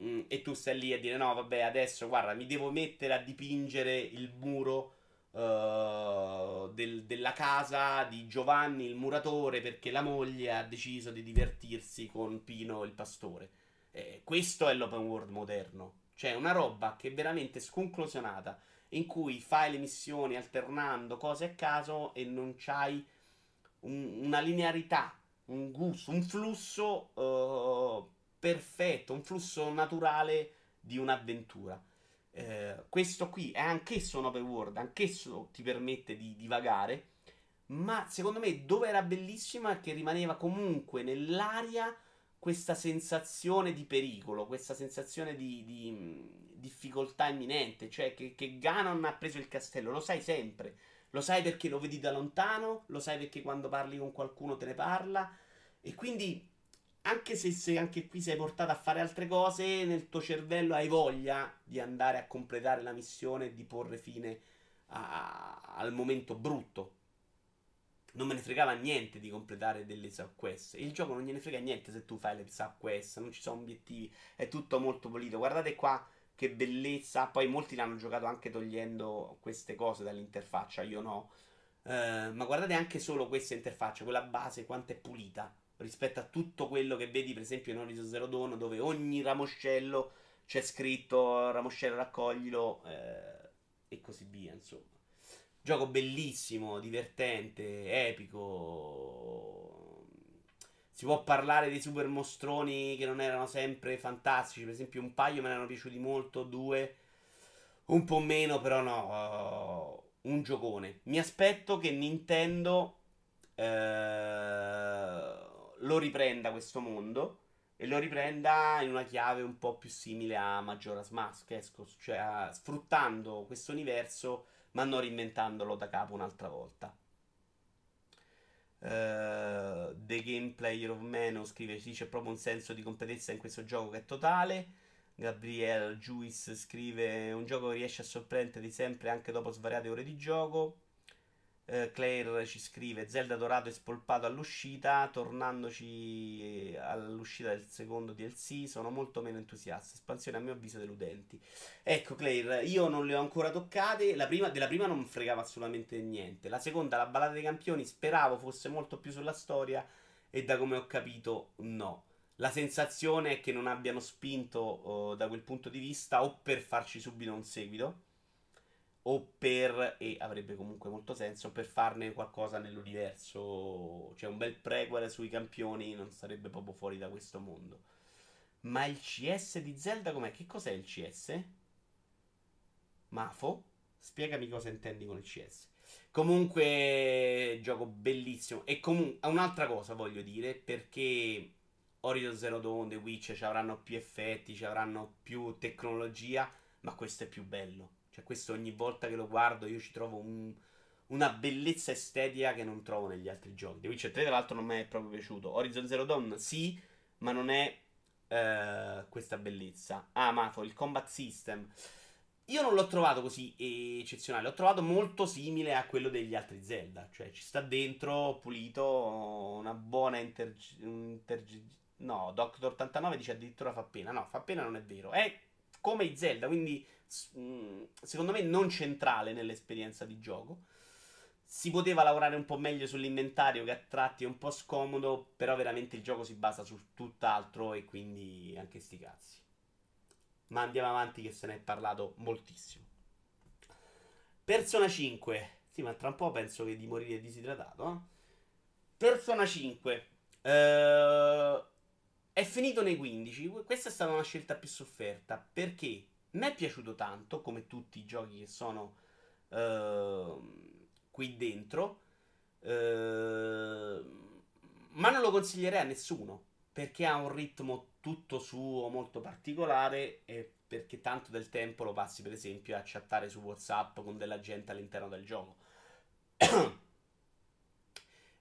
mm, e tu stai lì a dire no vabbè adesso guarda mi devo mettere a dipingere il muro uh, del, della casa di Giovanni il muratore perché la moglie ha deciso di divertirsi con Pino il pastore. Eh, questo è l'open world moderno. Cioè una roba che è veramente sconclusionata in cui fai le missioni alternando cose a caso e non c'hai un, una linearità, un gusto, un flusso uh, perfetto, un flusso naturale di un'avventura. Uh, questo qui è anch'esso un open world, anch'esso ti permette di divagare, ma secondo me dove era bellissima è che rimaneva comunque nell'aria questa sensazione di pericolo, questa sensazione di, di difficoltà imminente, cioè che, che Ganon ha preso il castello, lo sai sempre. Lo sai perché lo vedi da lontano, lo sai perché quando parli con qualcuno te ne parla. E quindi, anche se, se, anche qui sei portato a fare altre cose, nel tuo cervello hai voglia di andare a completare la missione e di porre fine a, al momento brutto. Non me ne fregava niente di completare delle subquest. Il gioco non gliene frega niente se tu fai le subquest, non ci sono obiettivi, è tutto molto pulito. Guardate qua che bellezza. Poi molti l'hanno giocato anche togliendo queste cose dall'interfaccia, io no. Uh, ma guardate anche solo questa interfaccia, quella base, quanto è pulita rispetto a tutto quello che vedi, per esempio, in Horizon Zero Dawn, dove ogni ramoscello c'è scritto ramoscello raccoglilo eh, e così via, insomma. Gioco bellissimo, divertente, epico, si può parlare dei super mostroni che non erano sempre fantastici. Per esempio, un paio me ne erano piaciuti molto, due un po' meno, però no. Un giocone. Mi aspetto che Nintendo uh, lo riprenda questo mondo e lo riprenda in una chiave un po' più simile a Majora's Mask, ecco, cioè uh, sfruttando questo universo ma non reinventandolo da capo un'altra volta. Uh, The Game Player of Meno scrive: Sì, c'è proprio un senso di competenza in questo gioco che è totale. Gabriel Juice scrive: Un gioco che riesce a sorprenderti sempre anche dopo svariate ore di gioco. Eh, Claire ci scrive: Zelda dorato e spolpato all'uscita. Tornandoci all'uscita del secondo DLC, sono molto meno entusiasta. Espansione a mio avviso deludenti. Ecco, Claire, io non le ho ancora toccate. La prima, della prima non fregava assolutamente niente. La seconda, la ballata dei campioni, speravo fosse molto più sulla storia. E da come ho capito, no. La sensazione è che non abbiano spinto oh, da quel punto di vista o per farci subito un seguito o per, e avrebbe comunque molto senso, per farne qualcosa nell'universo, cioè un bel prequel sui campioni non sarebbe proprio fuori da questo mondo. Ma il CS di Zelda com'è? Che cos'è il CS? Mafo? Spiegami cosa intendi con il CS. Comunque, gioco bellissimo. E comunque, un'altra cosa voglio dire, perché Horizon Zero Dawn, The Witch ci avranno più effetti, ci avranno più tecnologia, ma questo è più bello cioè, questo ogni volta che lo guardo io ci trovo un, una bellezza estetica che non trovo negli altri giochi. The Witcher 3, tra l'altro, non mi è proprio piaciuto. Horizon Zero Dawn, sì, ma non è uh, questa bellezza. Ah, Mafo, il combat system. Io non l'ho trovato così eccezionale, l'ho trovato molto simile a quello degli altri Zelda. Cioè, ci sta dentro, pulito, una buona inter... inter... No, Doctor 89 dice addirittura fa pena. No, fa pena non è vero. È come i Zelda, quindi Mm, secondo me non centrale nell'esperienza di gioco. si poteva lavorare un po' meglio sull'inventario che a tratti è un po' scomodo, però veramente il gioco si basa su tutt'altro e quindi anche sti cazzi. Ma andiamo avanti che se ne è parlato moltissimo. Persona 5. Sì, ma tra un po' penso che di morire disidratato. Eh? Persona 5. Uh, è finito nei 15. Questa è stata una scelta più sofferta perché mi è piaciuto tanto, come tutti i giochi che sono uh, qui dentro. Uh, ma non lo consiglierei a nessuno perché ha un ritmo tutto suo molto particolare e perché tanto del tempo lo passi per esempio a chattare su WhatsApp con della gente all'interno del gioco.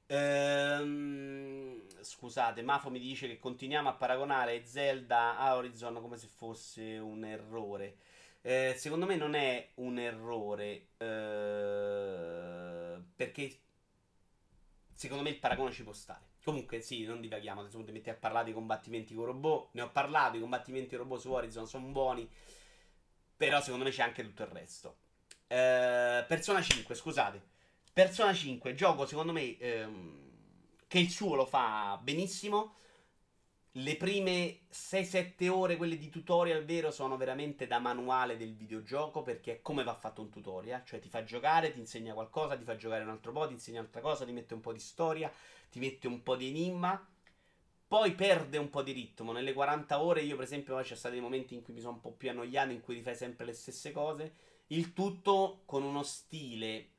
ehm, scusate, Mafo mi dice che continuiamo a paragonare Zelda a Horizon come se fosse un errore. Eh, secondo me non è un errore eh, perché secondo me il paragone ci può stare. Comunque, sì, non divaghiamo. Adesso ti metti a parlare di combattimenti con robot. Ne ho parlato. I combattimenti robot su Horizon sono buoni. Però, secondo me, c'è anche tutto il resto. Eh, Persona 5, scusate. Persona 5, gioco secondo me ehm, che il suo lo fa benissimo. Le prime 6-7 ore, quelle di tutorial vero, sono veramente da manuale del videogioco perché è come va fatto un tutorial. Cioè ti fa giocare, ti insegna qualcosa, ti fa giocare un altro po', ti insegna un'altra cosa, ti mette un po' di storia ti mette un po' di enigma. Poi perde un po' di ritmo. Nelle 40 ore, io, per esempio, c'è stati dei momenti in cui mi sono un po' più annoiato, in cui rifai sempre le stesse cose. Il tutto con uno stile,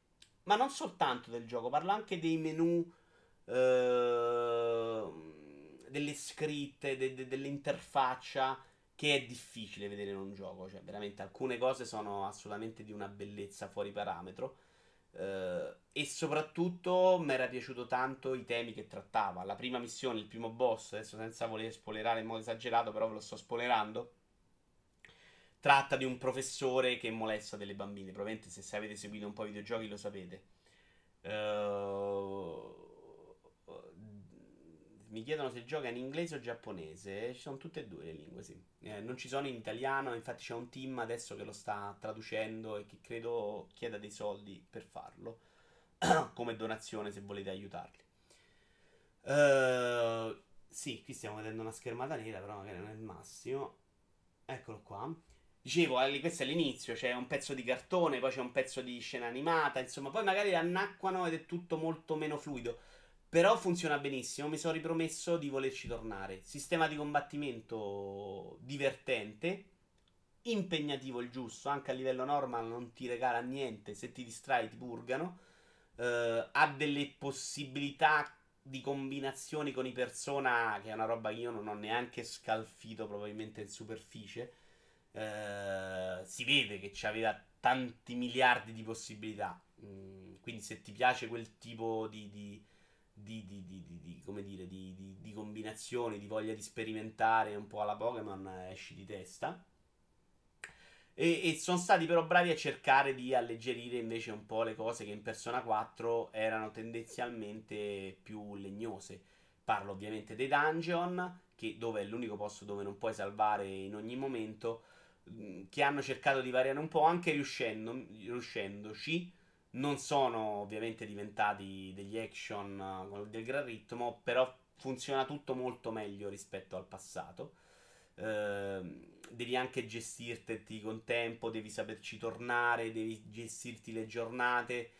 ma non soltanto del gioco, parla anche dei menu, eh, delle scritte, de- de- dell'interfaccia, che è difficile vedere in un gioco. Cioè, veramente alcune cose sono assolutamente di una bellezza fuori parametro. Uh, e soprattutto mi era piaciuto tanto i temi che trattava. La prima missione, il primo boss, adesso senza voler spoilerare in modo esagerato, però ve lo sto spoilerando. Tratta di un professore che molesta delle bambine. Probabilmente se avete seguito un po' i videogiochi lo sapete. Uh, mi chiedono se gioca in inglese o giapponese. Ci sono tutte e due le lingue, sì. Eh, non ci sono in italiano, infatti c'è un team adesso che lo sta traducendo e che credo chieda dei soldi per farlo. come donazione se volete aiutarli. Uh, sì, qui stiamo vedendo una schermata nera, però magari non è il massimo. Eccolo qua. Dicevo, questo è l'inizio, c'è un pezzo di cartone, poi c'è un pezzo di scena animata, insomma, poi magari annacquano ed è tutto molto meno fluido. Però funziona benissimo, mi sono ripromesso di volerci tornare. Sistema di combattimento divertente, impegnativo il giusto, anche a livello normal non ti regala niente, se ti distrai ti purgano. Uh, ha delle possibilità di combinazioni con i persona, che è una roba che io non ho neanche scalfito probabilmente in superficie. Uh, si vede che aveva tanti miliardi di possibilità. Mm, quindi se ti piace quel tipo di, di di, di, di, di come dire, di, combinazioni, di voglia di sperimentare un po' alla Pokémon, esci di testa. E, e, sono stati però bravi a cercare di alleggerire invece un po' le cose che in Persona 4 erano tendenzialmente più legnose. Parlo ovviamente dei dungeon, che, dove è l'unico posto dove non puoi salvare in ogni momento, che hanno cercato di variare un po', anche riuscendo, riuscendoci non sono ovviamente diventati degli action uh, del gran ritmo, però funziona tutto molto meglio rispetto al passato. Uh, devi anche gestirti con tempo, devi saperci tornare, devi gestirti le giornate.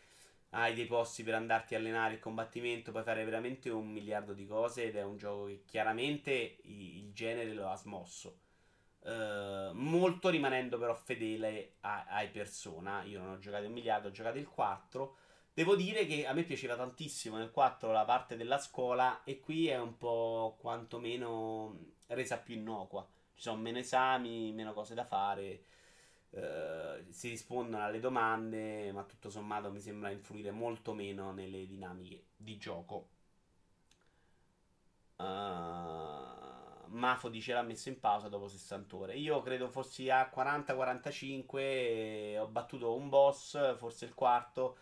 Hai dei posti per andarti a allenare il combattimento, puoi fare veramente un miliardo di cose ed è un gioco che chiaramente il genere lo ha smosso. Uh, molto rimanendo però fedele a, ai persona. Io non ho giocato il miliardo, ho giocato il 4. Devo dire che a me piaceva tantissimo nel 4 la parte della scuola e qui è un po' quantomeno resa più innocua. Ci sono meno esami, meno cose da fare. Uh, si rispondono alle domande, ma tutto sommato mi sembra influire molto meno nelle dinamiche di gioco. Uh, Mafo dice l'ha messo in pausa dopo 60 ore. Io credo fossi a 40-45, ho battuto un boss, forse il quarto,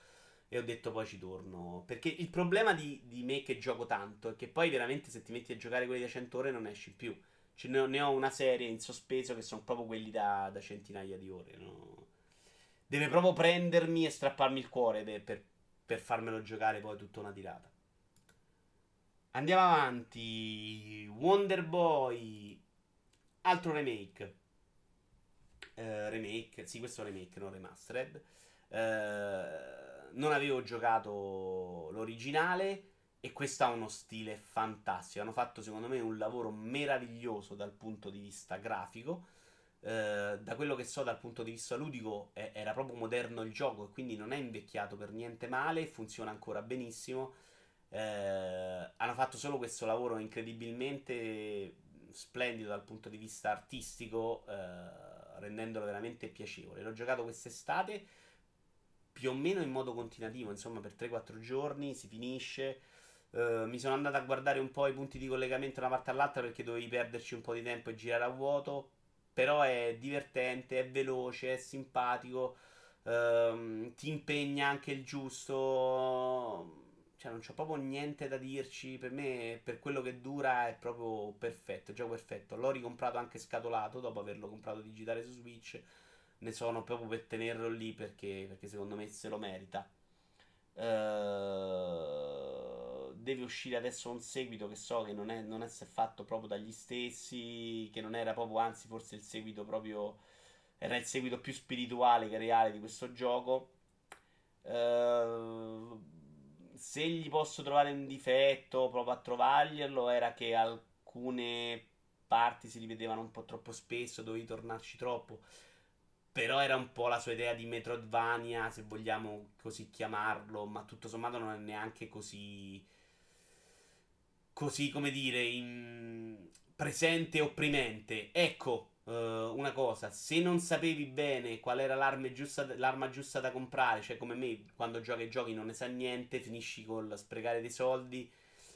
e ho detto poi ci torno. Perché il problema di, di me che gioco tanto è che poi veramente se ti metti a giocare quelli da 100 ore non esci più. Cioè, ne, ho, una serie in sospeso che sono proprio quelli da, da centinaia di ore. No? Deve proprio prendermi e strapparmi il cuore per, per, per farmelo giocare poi tutta una tirata. Andiamo avanti. Wonder Boy. Altro remake. Uh, remake, sì, questo è un remake, non remastered. Uh, non avevo giocato l'originale e questo ha uno stile fantastico. Hanno fatto, secondo me, un lavoro meraviglioso dal punto di vista grafico. Uh, da quello che so dal punto di vista ludico, è, era proprio moderno il gioco e quindi non è invecchiato per niente male. Funziona ancora benissimo. Hanno fatto solo questo lavoro incredibilmente splendido dal punto di vista artistico rendendolo veramente piacevole. L'ho giocato quest'estate più o meno in modo continuativo, insomma per 3-4 giorni si finisce. Uh, mi sono andato a guardare un po' i punti di collegamento da una parte all'altra perché dovevi perderci un po' di tempo e girare a vuoto. Però è divertente, è veloce, è simpatico, uh, ti impegna anche il giusto. Cioè, non c'ho proprio niente da dirci. Per me, per quello che dura, è proprio perfetto. Gioco perfetto. L'ho ricomprato anche scatolato dopo averlo comprato digitale su Switch. Ne sono proprio per tenerlo lì perché, perché secondo me se lo merita. Uh, deve uscire adesso un seguito che so che non è, non è fatto proprio dagli stessi. Che non era proprio, anzi, forse il seguito proprio. Era il seguito più spirituale che reale di questo gioco. Uh, se gli posso trovare un difetto, provo a trovarglielo, era che alcune parti si rivedevano un po' troppo spesso, dovevi tornarci troppo. Però era un po' la sua idea di Metroidvania, se vogliamo così chiamarlo, ma tutto sommato non è neanche così... così, come dire, in... presente e opprimente. Ecco, uh, una cosa, se non sapevi bene qual era l'arma giusta, l'arma giusta da comprare, cioè come me, quando giochi ai giochi non ne sa niente, finisci col sprecare dei soldi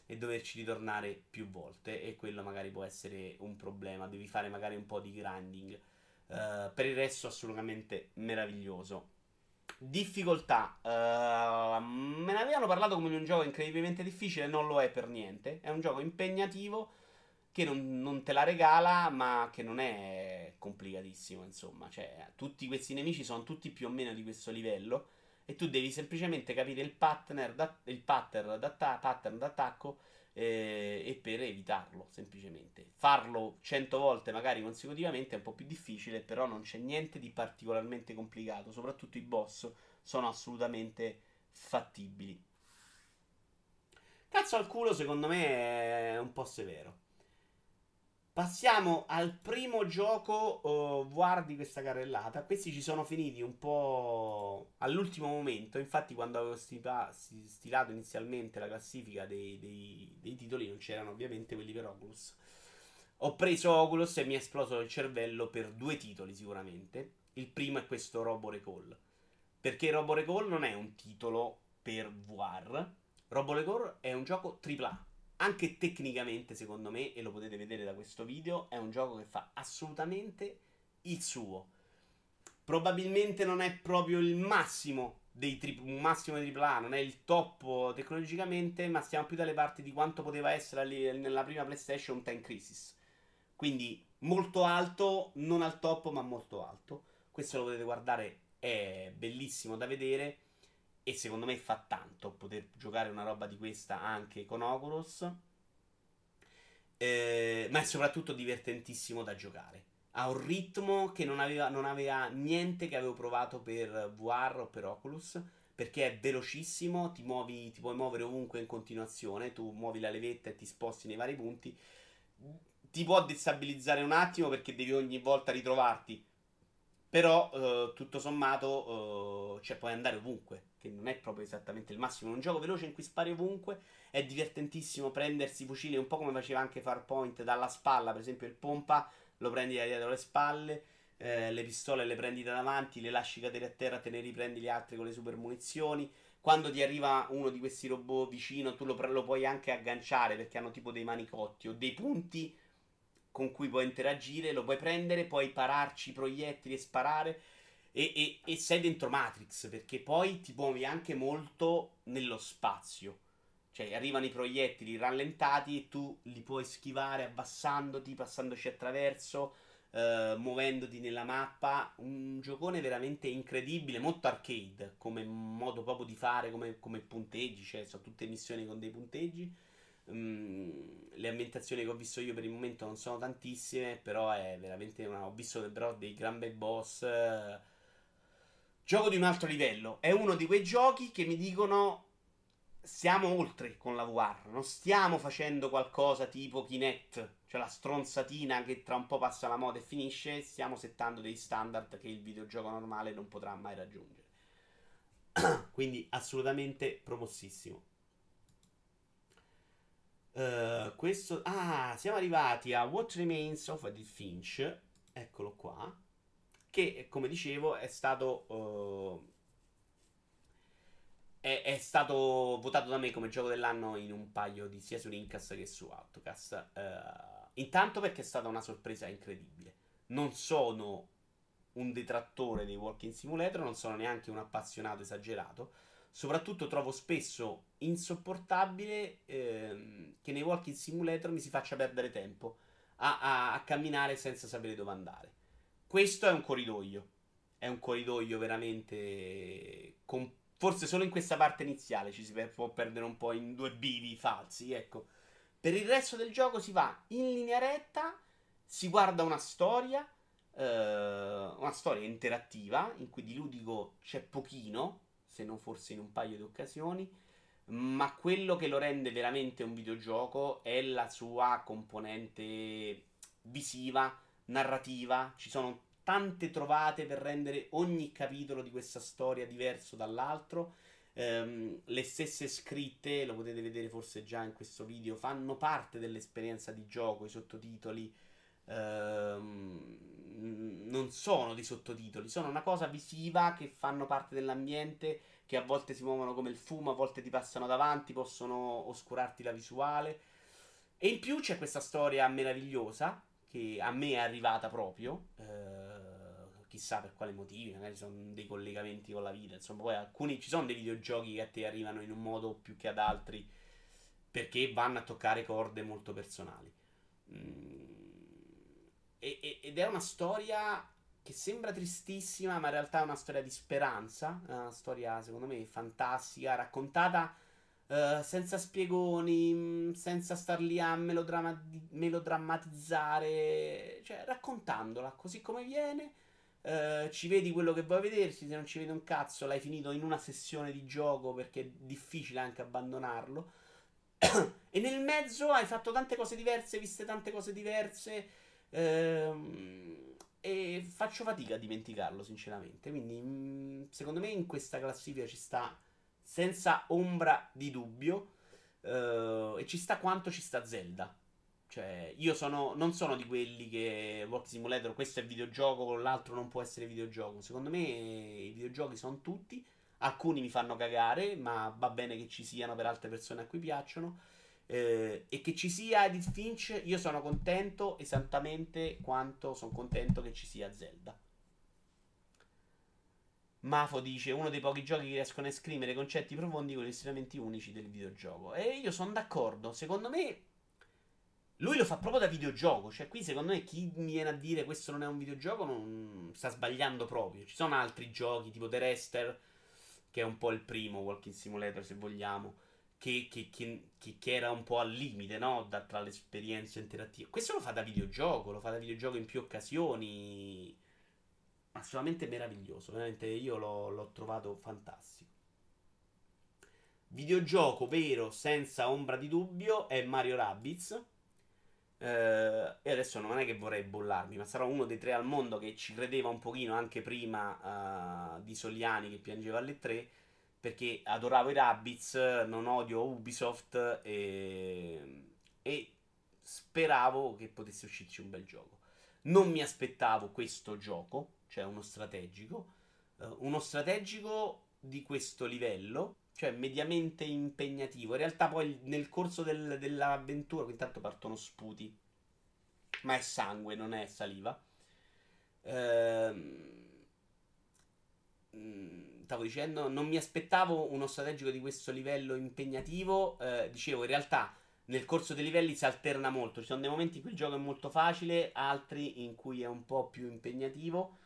e doverci ritornare più volte e quello magari può essere un problema, devi fare magari un po' di grinding. Uh, per il resto assolutamente meraviglioso. Difficoltà. Uh, me ne avevano parlato come di un gioco incredibilmente difficile, non lo è per niente. È un gioco impegnativo che non, non, te la regala, ma che non è complicatissimo, insomma. Cioè, tutti questi nemici sono tutti più o meno di questo livello. E tu devi semplicemente capire il da, il pattern, d'atta- pattern d'attacco eh, e per evitarlo, semplicemente. Farlo 100 volte, magari consecutivamente, è un po' più difficile, però non c'è niente di particolarmente complicato. Soprattutto i boss sono assolutamente fattibili. Cazzo al culo, secondo me, è un po' severo. Passiamo al primo gioco uh, VR di questa carrellata. Questi ci sono finiti un po' all'ultimo momento. Infatti, quando avevo stilato inizialmente la classifica dei, dei, dei, titoli, non c'erano ovviamente quelli per Oculus. Ho preso Oculus e mi è esploso il cervello per due titoli, sicuramente. Il primo è questo Robo Recall. Perché Robo Recall non è un titolo per VR. Robo Recall è un gioco AAA anche tecnicamente, secondo me, e lo potete vedere da questo video, è un gioco che fa assolutamente il suo. Probabilmente non è proprio il massimo dei tri- un massimo di AAA, non è il top tecnologicamente, ma stiamo più dalle parti di quanto poteva essere nella prima PlayStation Time Crisis. Quindi molto alto, non al top, ma molto alto. Questo lo potete guardare, è bellissimo da vedere. E secondo me fa tanto poter giocare una roba di questa anche con Oculus. Eh, ma è soprattutto divertentissimo da giocare. Ha un ritmo che non aveva, non aveva niente che avevo provato per VR o per Oculus. Perché è velocissimo, ti, muovi, ti puoi muovere ovunque in continuazione. Tu muovi la levetta e ti sposti nei vari punti. Ti può destabilizzare un attimo perché devi ogni volta ritrovarti. Però eh, tutto sommato eh, cioè, puoi andare ovunque che non è proprio esattamente il massimo. È un gioco veloce in cui spari ovunque. È divertentissimo prendersi fucili, un po' come faceva anche Farpoint dalla spalla. Per esempio, il pompa lo prendi da dietro le spalle. Eh, le pistole le prendi da davanti, le lasci cadere a terra, te ne riprendi le altre con le super munizioni. Quando ti arriva uno di questi robot vicino, tu lo, lo puoi anche agganciare perché hanno tipo dei manicotti o dei punti con cui puoi interagire. Lo puoi prendere, puoi pararci i proiettili e sparare e, e, e, sei dentro Matrix perché poi ti muovi anche molto nello spazio. Cioè arrivano i proiettili rallentati e tu li puoi schivare abbassandoti, passandoci attraverso. Uh, muovendoti nella mappa. Un giocone veramente incredibile, molto arcade come modo proprio di fare, come, come punteggi, cioè sono tutte missioni con dei punteggi. Le ambientazioni che ho visto io per il momento non sono tantissime, però è veramente una... ho visto però dei gran bei boss. Gioco di un altro livello. È uno di quei giochi che mi dicono siamo oltre con la VR, non stiamo facendo qualcosa tipo Kinect, cioè la stronzatina che tra un po' passa la moda e finisce, stiamo settando dei standard che il videogioco normale non potrà mai raggiungere. Quindi assolutamente promossissimo. Uh, questo ah, siamo arrivati a What Remains of Edith Finch. Eccolo qua. Che come dicevo è stato uh, è, è, stato votato da me come gioco dell'anno in un paio di sia su Rincast che su Autocast. Uh, intanto perché è stata una sorpresa incredibile. Non sono un detrattore dei walking simulator, non sono neanche un appassionato esagerato. Soprattutto trovo spesso insopportabile ehm, che nei walking simulator mi si faccia perdere tempo a, a, a camminare senza sapere dove andare. Questo è un corridoio. È un corridoio veramente completo Forse solo in questa parte iniziale ci si può perdere un po' in due bivi falsi, ecco. Per il resto del gioco si va in linea retta, si guarda una storia, eh, una storia interattiva, in cui di ludico c'è pochino, se non forse in un paio di occasioni, ma quello che lo rende veramente un videogioco è la sua componente visiva, narrativa, ci sono tante trovate per rendere ogni capitolo di questa storia diverso dall'altro. Um, le stesse scritte, lo potete vedere forse già in questo video, fanno parte dell'esperienza di gioco. I sottotitoli um, non sono dei sottotitoli, sono una cosa visiva che fanno parte dell'ambiente. Che a volte si muovono come il fumo, a volte ti passano davanti, possono oscurarti la visuale. E in più c'è questa storia meravigliosa che a me è arrivata proprio. Uh, chissà per quale motivi, magari sono dei collegamenti con la vita, insomma, poi alcuni ci sono dei videogiochi che a te arrivano in un modo più che ad altri perché vanno a toccare corde molto personali. Mm. E, ed è una storia che sembra tristissima, ma in realtà è una storia di speranza, è una storia secondo me fantastica, raccontata uh, senza spiegoni, mm, senza star lì a melodramma- melodrammatizzare, cioè raccontandola così come viene Uh, ci vedi quello che vuoi vedersi, se non ci vedi un cazzo l'hai finito in una sessione di gioco perché è difficile anche abbandonarlo. e nel mezzo hai fatto tante cose diverse, viste tante cose diverse. Uh, e faccio fatica a dimenticarlo, sinceramente. Quindi, mm, secondo me, in questa classifica ci sta senza ombra di dubbio. Uh, e ci sta quanto ci sta Zelda. Cioè, io sono, non sono di quelli che Walk Simulator, questo è videogioco, l'altro non può essere videogioco. Secondo me i videogiochi sono tutti. Alcuni mi fanno cagare, ma va bene che ci siano per altre persone a cui piacciono. Eh, e che ci sia Edith Finch, io sono contento esattamente quanto sono contento che ci sia Zelda. Mafo dice uno dei pochi giochi che riescono a esprimere concetti profondi con gli strumenti unici del videogioco. E io sono d'accordo. Secondo me lui lo fa proprio da videogioco. Cioè, qui secondo me chi viene a dire questo non è un videogioco non sta sbagliando proprio. Ci sono altri giochi, tipo The Rester, che è un po' il primo Walking Simulator, se vogliamo. Che, che, che, che era un po' al limite, no? Da, tra le esperienze interattive. Questo lo fa da videogioco, lo fa da videogioco in più occasioni. Assolutamente meraviglioso. Veramente io l'ho, l'ho trovato fantastico. Videogioco vero, senza ombra di dubbio, è Mario Rabbids eh, e adesso non è che vorrei bollarmi, ma sarò uno dei tre al mondo che ci credeva un pochino anche prima uh, di Soliani che piangeva alle tre. Perché adoravo i Rabbids, non odio Ubisoft e, e speravo che potesse uscirci un bel gioco. Non mi aspettavo questo gioco, cioè uno strategico. Uh, uno strategico di questo livello, cioè mediamente impegnativo. In realtà poi nel corso del, dell'avventura, intanto partono sputi, ma è sangue, non è saliva. Ehm, mm, stavo dicendo, non mi aspettavo uno strategico di questo livello impegnativo. Eh, dicevo, in realtà nel corso dei livelli si alterna molto. Ci sono dei momenti in cui il gioco è molto facile, altri in cui è un po' più impegnativo.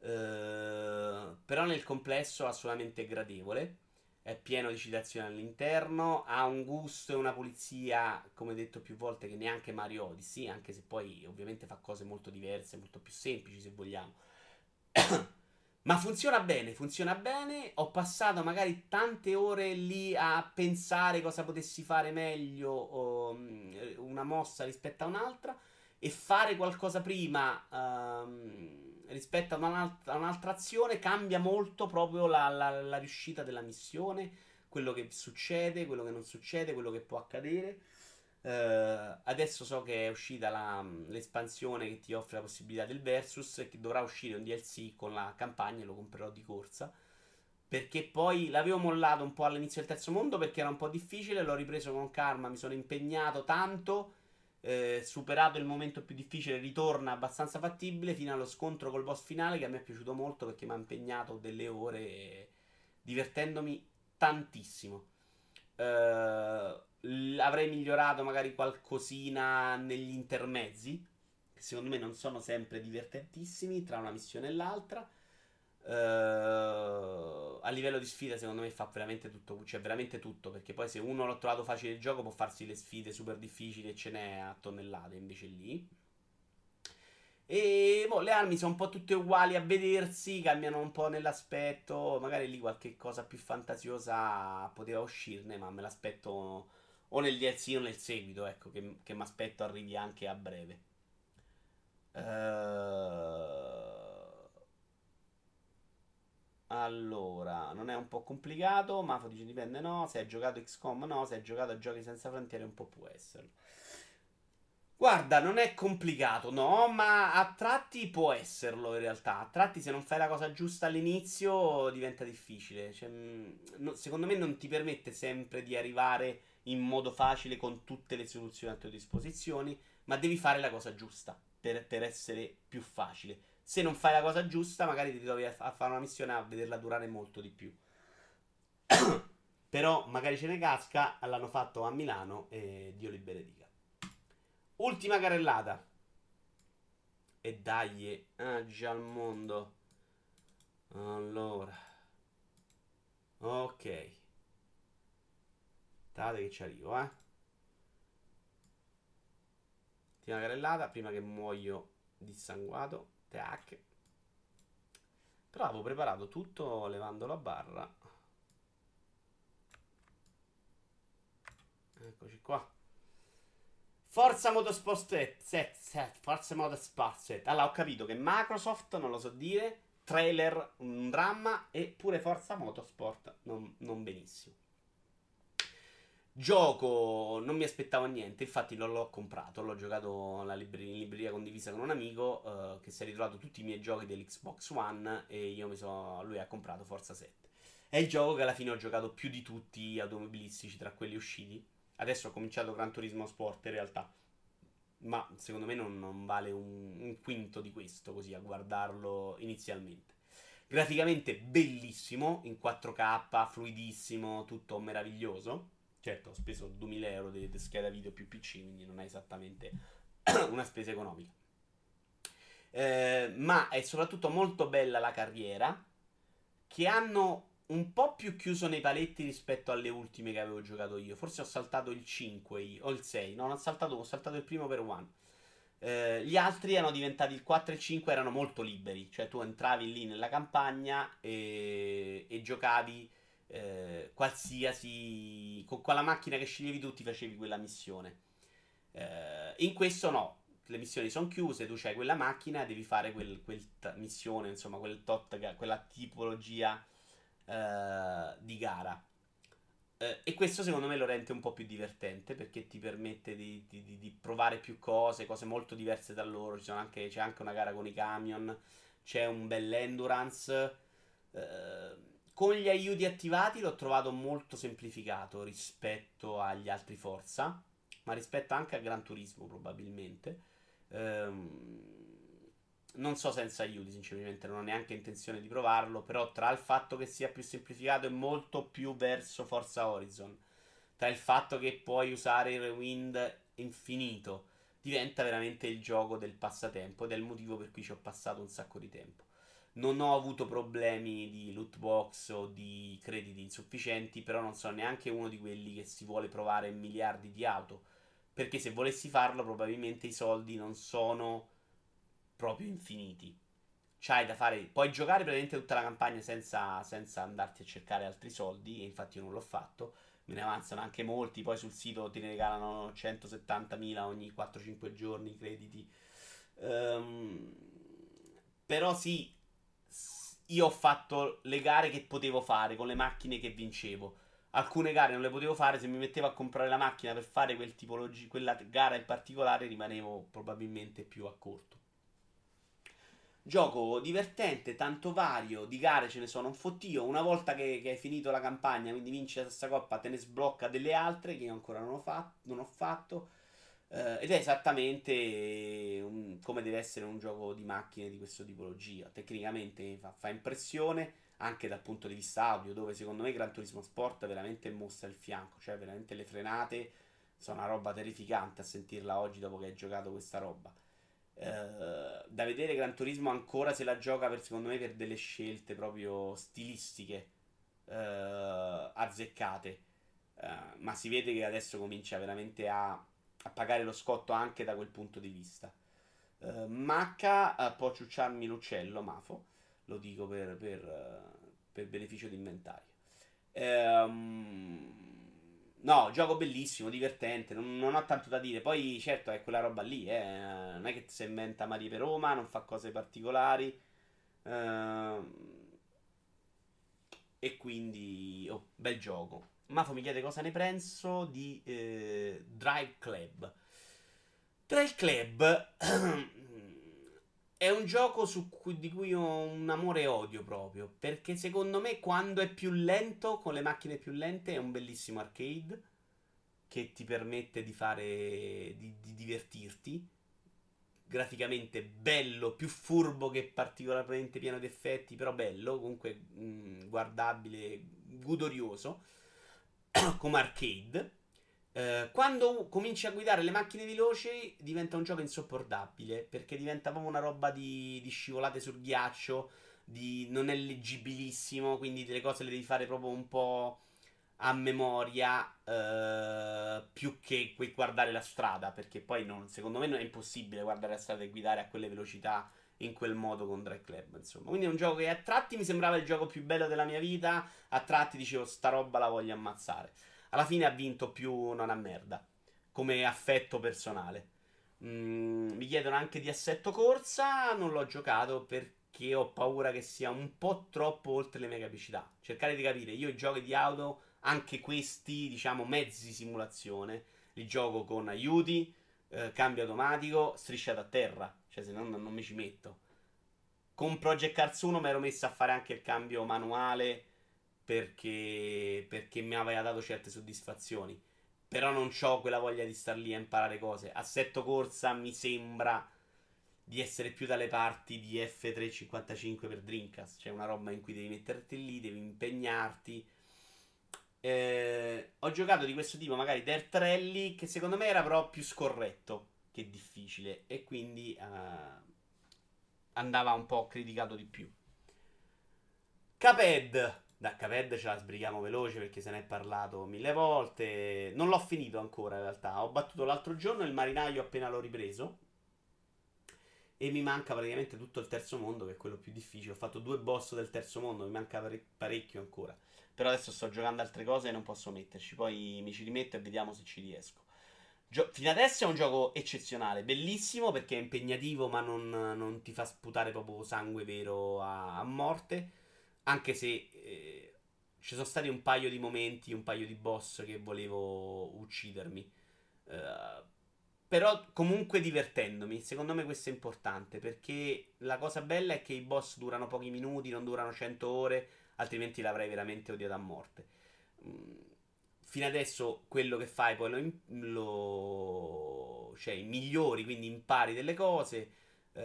Eh, però nel complesso assolutamente gradevole. È pieno di citazioni all'interno. Ha un gusto e una pulizia, come detto più volte, che neanche Mario Odyssey. Anche se poi ovviamente fa cose molto diverse, molto più semplici se vogliamo. Ma funziona bene, funziona bene. Ho passato magari tante ore lì a pensare cosa potessi fare meglio, um, una mossa rispetto a un'altra, e fare qualcosa prima um, rispetto a un'altra, un'altra, azione cambia molto proprio la, la, la riuscita della missione, quello che succede, quello che non succede, quello che può accadere. Uh, adesso so che è uscita la, l'espansione che ti offre la possibilità del versus e che dovrà uscire un DLC con la campagna e lo comprerò di corsa. Perché poi l'avevo mollato un po' all'inizio del terzo mondo perché era un po' difficile, l'ho ripreso con calma, mi sono impegnato tanto, eh, superato il momento più difficile, ritorna abbastanza fattibile fino allo scontro col boss finale che a me è piaciuto molto perché mi ha impegnato delle ore divertendomi tantissimo. Uh, avrei migliorato magari qualcosina negli intermezzi, che secondo me non sono sempre divertentissimi tra una missione e l'altra. Uh, a livello di sfida, secondo me fa veramente tutto. Cioè, veramente tutto. Perché poi, se uno l'ha trovato facile il gioco, può farsi le sfide super difficili e ce n'è a tonnellate. Invece lì. E boh, le armi sono un po' tutte uguali a vedersi, cambiano un po' nell'aspetto. Magari lì qualche cosa più fantasiosa poteva uscirne, ma me l'aspetto o nel DLC o nel seguito, ecco, che, che mi aspetto arrivi anche a breve. Uh... Allora, non è un po' complicato, Mafo dice dipende no, se hai giocato XCOM no, se hai giocato a giochi senza frontiere un po' può esserlo. Guarda, non è complicato, no, ma a tratti può esserlo in realtà. A tratti se non fai la cosa giusta all'inizio diventa difficile. Cioè, no, secondo me non ti permette sempre di arrivare in modo facile con tutte le soluzioni a tua disposizione, ma devi fare la cosa giusta per, per, essere più facile. Se non fai la cosa giusta, magari ti trovi a, a fare una missione a vederla durare molto di più. Però magari ce ne casca, l'hanno fatto a Milano e Dio li benedica. Ultima carrellata. E dai, aggi al mondo. Allora. Ok. Aspettate che ci arrivo, eh. Ultima carrellata, prima che muoio dissanguato. Tac. Però avevo preparato tutto levando la barra. Eccoci qua. Forza Motorsport 7, set, Forza Motorsport 7. Allora, ho capito che Microsoft, non lo so dire, trailer, un dramma e pure Forza Motorsport non, non benissimo. Gioco, non mi aspettavo niente, infatti non l'ho comprato, l'ho giocato libreria, in libreria condivisa con un amico uh, che si è ritrovato tutti i miei giochi dell'Xbox One e sono, lui ha comprato Forza 7. È il gioco che alla fine ho giocato più di tutti automobilistici tra quelli usciti. Adesso ho cominciato Gran Turismo Sport in realtà, ma secondo me non, non vale un, un quinto di questo così a guardarlo inizialmente. Graficamente bellissimo, in 4K, fluidissimo, tutto meraviglioso Certo, ho speso 2000 euro di, scheda video più PC, quindi non è esattamente una spesa economica. Eh, ma è soprattutto molto bella la carriera, che hanno un po' più chiuso nei paletti rispetto alle ultime che avevo giocato io. Forse ho saltato il 5 io, o il 6. No, non ho saltato, ho saltato il primo per One. Eh, gli altri erano diventati il 4 e il 5 erano molto liberi, cioè tu entravi lì nella campagna e, e giocavi eh, qualsiasi con quella macchina che sceglievi tu ti facevi quella missione. Eh, in questo no, le missioni sono chiuse, tu hai quella macchina, devi fare quel, quel t- missione, insomma, quel tot, quella tipologia eh, di gara. Eh, e questo secondo me lo rende un po' più divertente perché ti permette di, di, di provare più cose, cose molto diverse da loro. Anche, c'è anche una gara con i camion, c'è un bel endurance. Eh, con gli aiuti attivati l'ho trovato molto semplificato rispetto agli altri Forza, ma rispetto anche a Gran Turismo probabilmente. Ehm, non so senza aiuti, sinceramente, non ho neanche intenzione di provarlo, però tra il fatto che sia più semplificato e molto più verso Forza Horizon, tra il fatto che puoi usare il rewind infinito, diventa veramente il gioco del passatempo ed è il motivo per cui ci ho passato un sacco di tempo. Non ho avuto problemi di loot box o di crediti insufficienti, però non sono neanche uno di quelli che si vuole provare miliardi di auto. Perché se volessi farlo, probabilmente i soldi non sono proprio infiniti. C'hai da fare. Puoi giocare praticamente tutta la campagna senza, senza andarti a cercare altri soldi. E infatti io non l'ho fatto. Me ne avanzano anche molti. Poi sul sito ti ne regalano 170.000 ogni 4-5 giorni crediti. Um, però sì, io ho fatto le gare che potevo fare con le macchine che vincevo. Alcune gare non le potevo fare, se mi mettevo a comprare la macchina per fare quel tipologi- quella gara in particolare rimanevo probabilmente più a corto. Gioco divertente, tanto vario, di gare ce ne sono un fottio. Una volta che, che hai finito la campagna, quindi vinci la stessa coppa, te ne sblocca delle altre che io ancora non ho, fatto. Non ho fatto Uh, ed è esattamente un, come deve essere un gioco di macchine di questa tipologia. Tecnicamente fa, fa, impressione anche dal punto di vista audio, dove secondo me Gran Turismo Sport veramente mostra il fianco, cioè veramente le frenate sono una roba terrificante a sentirla oggi dopo che hai giocato questa roba. Uh, da vedere Gran Turismo ancora se la gioca per secondo me per delle scelte proprio stilistiche uh, azzeccate. ma si vede che adesso comincia veramente a a pagare lo scotto anche da quel punto di vista. Uh, Macca uh, può ciucciarmi l'uccello, Mafo, lo dico per, per, uh, per beneficio di inventario. Um, no, gioco bellissimo, divertente, non, non, ho tanto da dire. Poi certo è quella roba lì, eh. non è che si inventa Marie per Roma, non fa cose particolari. Uh, e quindi, oh, bel gioco. Mafo mi chiede cosa ne penso di eh, Drive Club. Drive Club è un gioco cui, di cui ho un amore e odio proprio. Perché secondo me, quando è più lento, con le macchine più lente, è un bellissimo arcade che ti permette di fare. di, di divertirti. Graficamente bello, più furbo che particolarmente pieno di effetti, però bello, comunque mh, mm, guardabile, godorioso. come arcade. Eh, quando cominci a guidare le macchine veloci diventa un gioco insopportabile perché diventa proprio una roba di, di scivolate sul ghiaccio, di, non è leggibilissimo, quindi delle cose le devi fare proprio un po' a memoria eh, più che guardare la strada perché poi non, secondo me non è impossibile guardare la strada e guidare a quelle velocità in quel modo con Drag Club, insomma. Quindi è un gioco che a tratti mi sembrava il gioco più bello della mia vita, a tratti dicevo sta roba la voglio ammazzare. Alla fine ha vinto più non a merda, come affetto personale. Mm, mi chiedono anche di assetto corsa, non l'ho giocato perché ho paura che sia un po' troppo oltre le mie capacità. Cercare di capire, io i giochi di auto, anche questi, diciamo, mezzi simulazione, li gioco con aiuti, eh, cambio automatico, strisciato a terra cioè, se no, non, non mi ci metto. Con Project Cars 1 mi ero messo a fare anche il cambio manuale perché, perché mi aveva dato certe soddisfazioni. Però non ho quella voglia di star lì a imparare cose. Assetto corsa mi sembra di essere più dalle parti di F355 per Dreamcast. Cioè una roba in cui devi metterti lì, devi impegnarti. Eh, ho giocato di questo tipo, magari Dirt Rally, che secondo me era però più scorretto che difficile e quindi uh, andava un po' criticato di più. Caped. Da Caped ce la sbrighiamo veloce perché se ne è parlato mille volte. Non l'ho finito ancora in realtà. Ho battuto l'altro giorno il marinaio appena l'ho ripreso. E mi manca praticamente tutto il terzo mondo, che è quello più difficile. Ho fatto due boss del terzo mondo, mi manca pare- parecchio ancora. Però adesso sto giocando altre cose e non posso metterci. Poi mi ci rimetto e vediamo se ci riesco. Gio- fino adesso è un gioco eccezionale, bellissimo perché è impegnativo ma non, non ti fa sputare proprio sangue vero a, a morte. Anche se eh, ci sono stati un paio di momenti, un paio di boss che volevo uccidermi. Uh, però comunque divertendomi. Secondo me questo è importante perché la cosa bella è che i boss durano pochi minuti, non durano 100 ore, altrimenti l'avrei veramente odiato a morte. Mm fino adesso quello che fai poi lo, lo cioè migliori, quindi impari delle cose eh,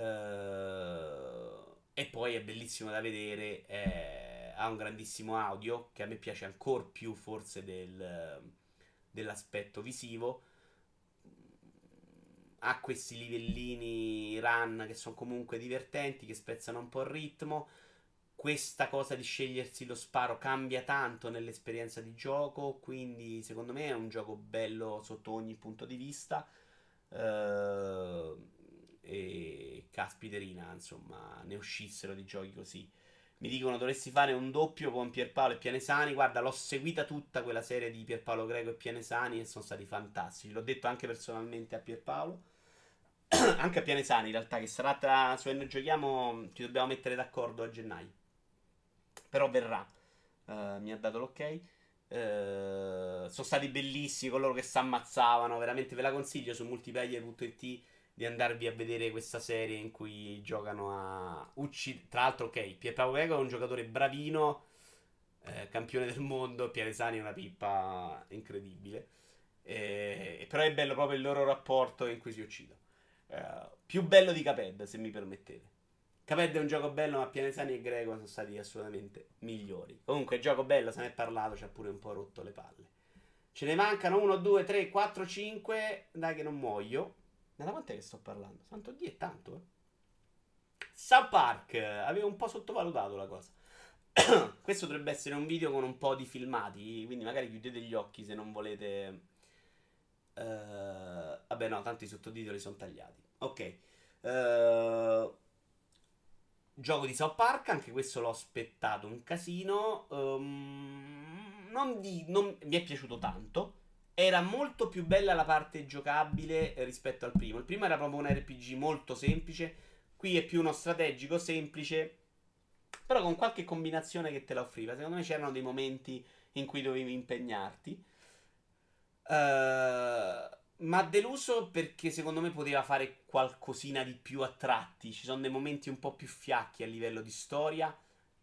e poi è bellissimo da vedere, eh, ha un grandissimo audio che a me piace ancora più forse del, dell'aspetto visivo. Ha questi livellini run che sono comunque divertenti, che spezzano un po' il ritmo. Questa cosa di scegliersi lo sparo cambia tanto nell'esperienza di gioco, quindi secondo me è un gioco bello sotto ogni punto di vista. Uh, e caspiterina, insomma, ne uscissero di giochi così. Mi dicono dovresti fare un doppio con Pierpaolo e Pianesani. Guarda, l'ho seguita tutta quella serie di Pierpaolo Greco e Pianesani e sono stati fantastici. L'ho detto anche personalmente a Pierpaolo. anche a Pianesani, in realtà, che sarà tra. Su N giochiamo. Ci dobbiamo mettere d'accordo a gennaio. Però verrà. Uh, mi ha dato l'ok. Uh, sono stati bellissimi coloro che si ammazzavano. Veramente ve la consiglio su multiplayer.it di andarvi a vedere questa serie in cui giocano a uccidere. Tra l'altro, ok, Pierpaolo Greco è un giocatore bravino, eh, campione del mondo, Pieresani è una pippa incredibile. Eh, però è bello proprio il loro rapporto in cui si uccidono. Eh, più bello di Caped, se mi permettete. Caped è un gioco bello, ma Pianesani e Greco sono stati assolutamente migliori. Comunque, gioco bello, se ne è parlato, ci ha pure un po' rotto le palle. Ce ne mancano 1, 2, 3, 4, 5. Dai, che non muoio. Da quant'è che sto parlando? Santo Dio, è tanto, eh? South Park, avevo un po' sottovalutato la cosa. Questo dovrebbe essere un video con un po' di filmati, quindi magari chiudete gli occhi se non volete... Uh, vabbè no, tanto i sottotitoli sono tagliati. Ok. Uh, gioco di South Park, anche questo l'ho aspettato un casino. Um, non di, non, mi è piaciuto tanto era molto più bella la parte giocabile rispetto al primo. Il primo era proprio un RPG molto semplice, qui è più uno strategico semplice, però con qualche combinazione che te la offriva. Secondo me c'erano dei momenti in cui dovevi impegnarti. Uh, ma deluso perché secondo me poteva fare qualcosina di più a tratti. Ci sono dei momenti un po' più fiacchi a livello di storia,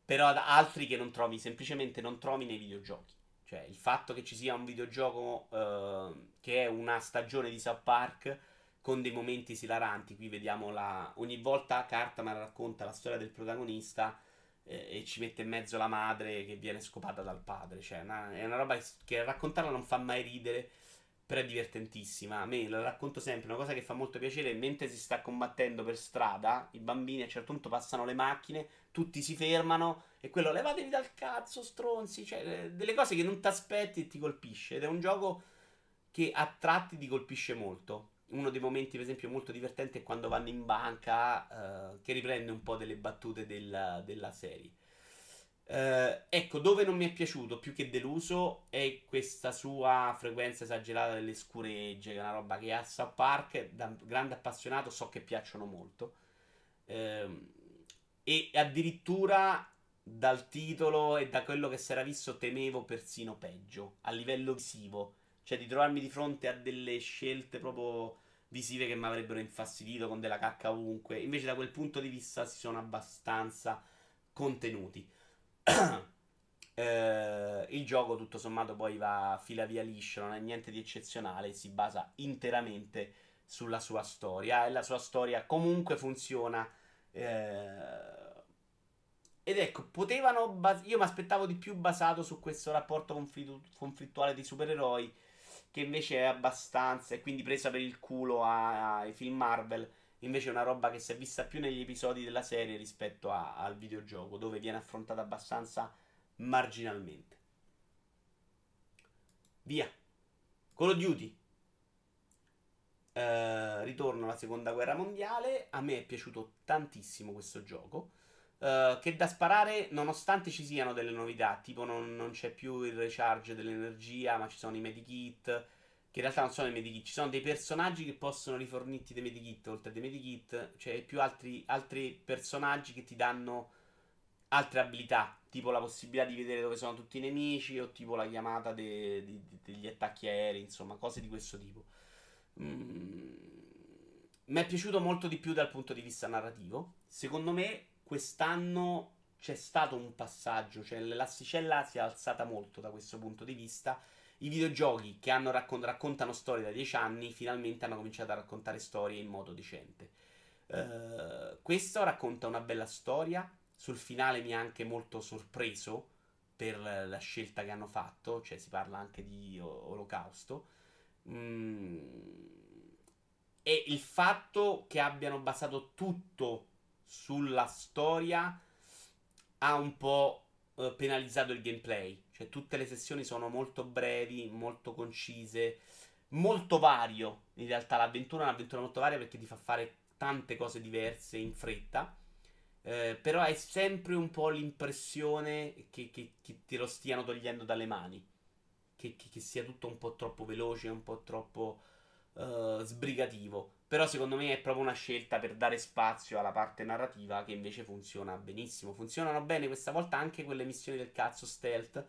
però altri che non trovi, semplicemente non trovi nei videogiochi. Cioè, il fatto che ci sia un videogioco uh, che è una stagione di South Park con dei momenti esilaranti. Qui vediamo la. Ogni volta Cartman racconta la storia del protagonista eh, e ci mette in mezzo la madre che viene scopata dal padre. Cioè, una, è una roba che raccontarla non fa mai ridere però è divertentissima. A me lo racconto sempre. Una cosa che fa molto piacere mentre si sta combattendo per strada, i bambini a un certo punto passano le macchine, tutti si fermano e quello levatevi dal cazzo, stronzi. Cioè, eh, delle cose che non ti aspetti e ti colpisce. Ed è un gioco che a tratti ti colpisce molto. Uno dei momenti, per esempio, molto divertenti è quando vanno in banca, uh, che riprende un po' delle battute della, della serie. Uh, ecco, dove non mi è piaciuto più che deluso è questa sua frequenza esagerata delle scuregge, che è una roba che a South Park, da grande appassionato, so che piacciono molto. Uh, e addirittura dal titolo e da quello che si era visto temevo persino peggio, a livello visivo. Cioè di trovarmi di fronte a delle scelte proprio visive che mi avrebbero infastidito con della cacca ovunque. Invece da quel punto di vista si sono abbastanza contenuti. eh, il gioco tutto sommato poi va fila via liscio, non è niente di eccezionale, si basa interamente sulla sua storia e la sua storia comunque funziona. Eh, ed ecco, potevano. Bas- io mi aspettavo di più basato su questo rapporto conflittu- conflittuale di supereroi, che invece è abbastanza. E quindi presa per il culo ai film Marvel Invece è una roba che si è vista più negli episodi della serie rispetto a, al videogioco, dove viene affrontata abbastanza marginalmente. Via. Call of Duty. Uh, ritorno alla seconda guerra mondiale. A me è piaciuto tantissimo questo gioco. Uh, che da sparare, nonostante ci siano delle novità, tipo non, non c'è più il recharge dell'energia, ma ci sono i medikit che in realtà non sono dei medikit, ci sono dei personaggi che possono rifornirti dei medikit, oltre a dei medikit, cioè più altri, altri personaggi che ti danno altre abilità, tipo la possibilità di vedere dove sono tutti i nemici, o tipo la chiamata de, de, de, degli attacchi aerei, insomma, cose di questo tipo. Mm. Mi è piaciuto molto di più dal punto di vista narrativo. Secondo me, quest'anno c'è stato un passaggio, cioè l'asticella si è alzata molto da questo punto di vista i videogiochi che raccont- raccontano storie da 10 anni finalmente hanno cominciato a raccontare storie in modo decente. Uh, questo racconta una bella storia. Sul finale mi ha anche molto sorpreso. per la scelta che hanno fatto, cioè si parla anche di olocausto. Mm. E il fatto che abbiano basato tutto sulla storia ha un po' eh, penalizzato il gameplay. Cioè, tutte le sessioni sono molto brevi, molto concise, molto vario. In realtà, l'avventura è un'avventura molto varia perché ti fa fare tante cose diverse in fretta. Eh, però hai sempre un po' l'impressione che, che, che, te lo stiano togliendo dalle mani. Che, che, sia tutto un po' troppo veloce, un po' troppo uh, sbrigativo. Però secondo me è proprio una scelta per dare spazio alla parte narrativa che invece funziona benissimo. Funzionano bene questa volta anche quelle missioni del cazzo stealth.